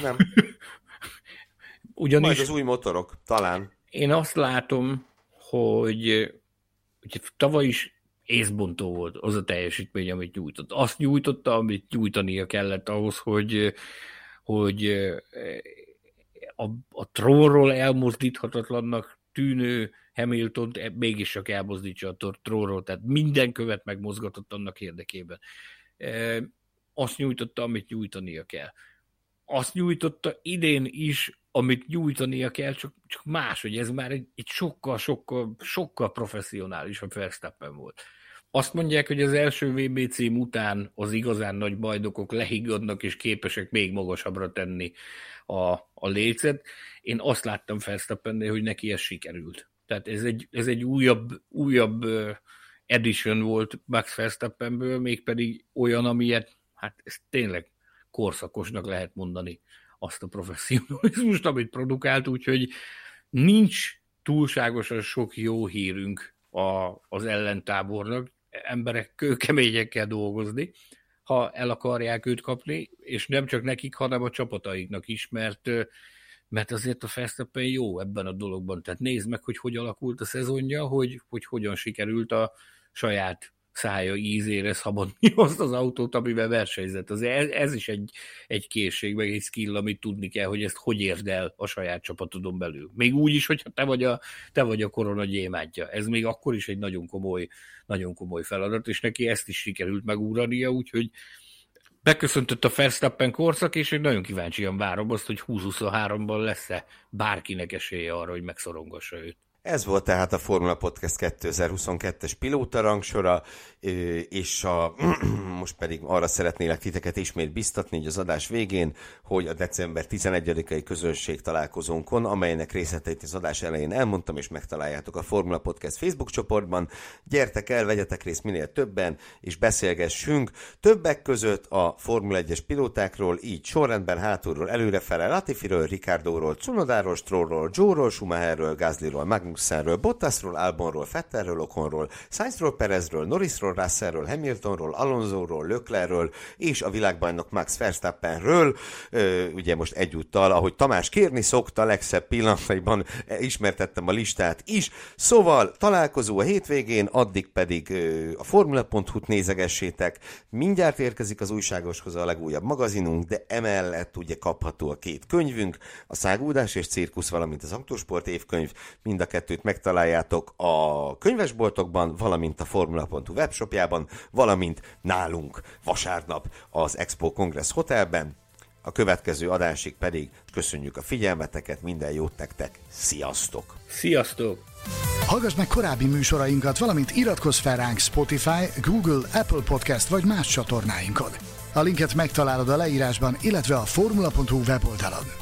S1: Nem. Ugyanis... Majd az új motorok, talán.
S2: Én azt látom, hogy, hogy tavaly is észbontó volt az a teljesítmény, amit nyújtott. Azt nyújtotta, amit nyújtania kellett ahhoz, hogy, hogy a, a trónról elmozdíthatatlannak tűnő hamilton mégis csak elmozdítsa a trónról, tehát minden követ megmozgatott annak érdekében. Azt nyújtotta, amit nyújtania kell. Azt nyújtotta idén is, amit nyújtania kell, csak, csak más, hogy ez már egy, egy sokkal, sokkal, sokkal professzionálisabb Verstappen volt. Azt mondják, hogy az első VB cím után az igazán nagy bajdokok lehiggadnak és képesek még magasabbra tenni a, a lécet. Én azt láttam Verstappennél, hogy neki ez sikerült. Tehát ez egy, ez egy újabb, újabb edition volt Max Verstappenből, mégpedig olyan, amilyet, hát ez tényleg korszakosnak lehet mondani azt a professzionalizmust, amit produkált, úgyhogy nincs túlságosan sok jó hírünk a, az ellentábornak. Emberek kőkeményen kell dolgozni, ha el akarják őt kapni, és nem csak nekik, hanem a csapataiknak is, mert mert azért a Verstappen jó ebben a dologban. Tehát nézd meg, hogy hogy alakult a szezonja, hogy, hogy hogyan sikerült a saját szája ízére szabadni azt az autót, amivel versenyzett. Az ez, ez is egy, egy készség, meg egy skill, amit tudni kell, hogy ezt hogy érd el a saját csapatodon belül. Még úgy is, hogyha te vagy a, te vagy a korona gyémántja. Ez még akkor is egy nagyon komoly, nagyon komoly feladat, és neki ezt is sikerült megúrania, úgyhogy beköszöntött a Verstappen korszak, és én nagyon kíváncsian várom azt, hogy 2023-ban lesz-e bárkinek esélye arra, hogy megszorongassa őt.
S1: Ez volt tehát a Formula Podcast 2022-es pilóta rangsora, és a, most pedig arra szeretnélek titeket ismét biztatni, hogy az adás végén, hogy a december 11-i közönség találkozónkon, amelynek részleteit az adás elején elmondtam, és megtaláljátok a Formula Podcast Facebook csoportban, gyertek el, vegyetek részt minél többen, és beszélgessünk többek között a Formula 1-es pilótákról, így sorrendben hátulról előrefele Latifiről, Ricardóról, Cunodáról, Strollról, Joe-ról, Schumacherről, Gaslyról, Magnussen Magnussenről, Bottasról, Albonról, Fetterről, Okonról, Sainzról, Perezről, Norrisról, Russellről, Hamiltonról, Alonsoról, Löklerről és a világbajnok Max Verstappenről. Ugye most egyúttal, ahogy Tamás kérni szokta, legszebb pillanataiban ismertettem a listát is. Szóval találkozó a hétvégén, addig pedig a formula.hu-t nézegessétek. Mindjárt érkezik az újságoshoz a legújabb magazinunk, de emellett ugye kapható a két könyvünk, a Szágúdás és Cirkusz, valamint az Autósport évkönyv. Mind a kettőt megtaláljátok a könyvesboltokban, valamint a formula.hu webshopjában, valamint nálunk vasárnap az Expo Congress Hotelben. A következő adásig pedig köszönjük a figyelmeteket, minden jót nektek, sziasztok!
S2: Sziasztok!
S4: Hallgass meg korábbi műsorainkat, valamint iratkozz fel ránk Spotify, Google, Apple Podcast vagy más csatornáinkon. A linket megtalálod a leírásban, illetve a formula.hu weboldalon.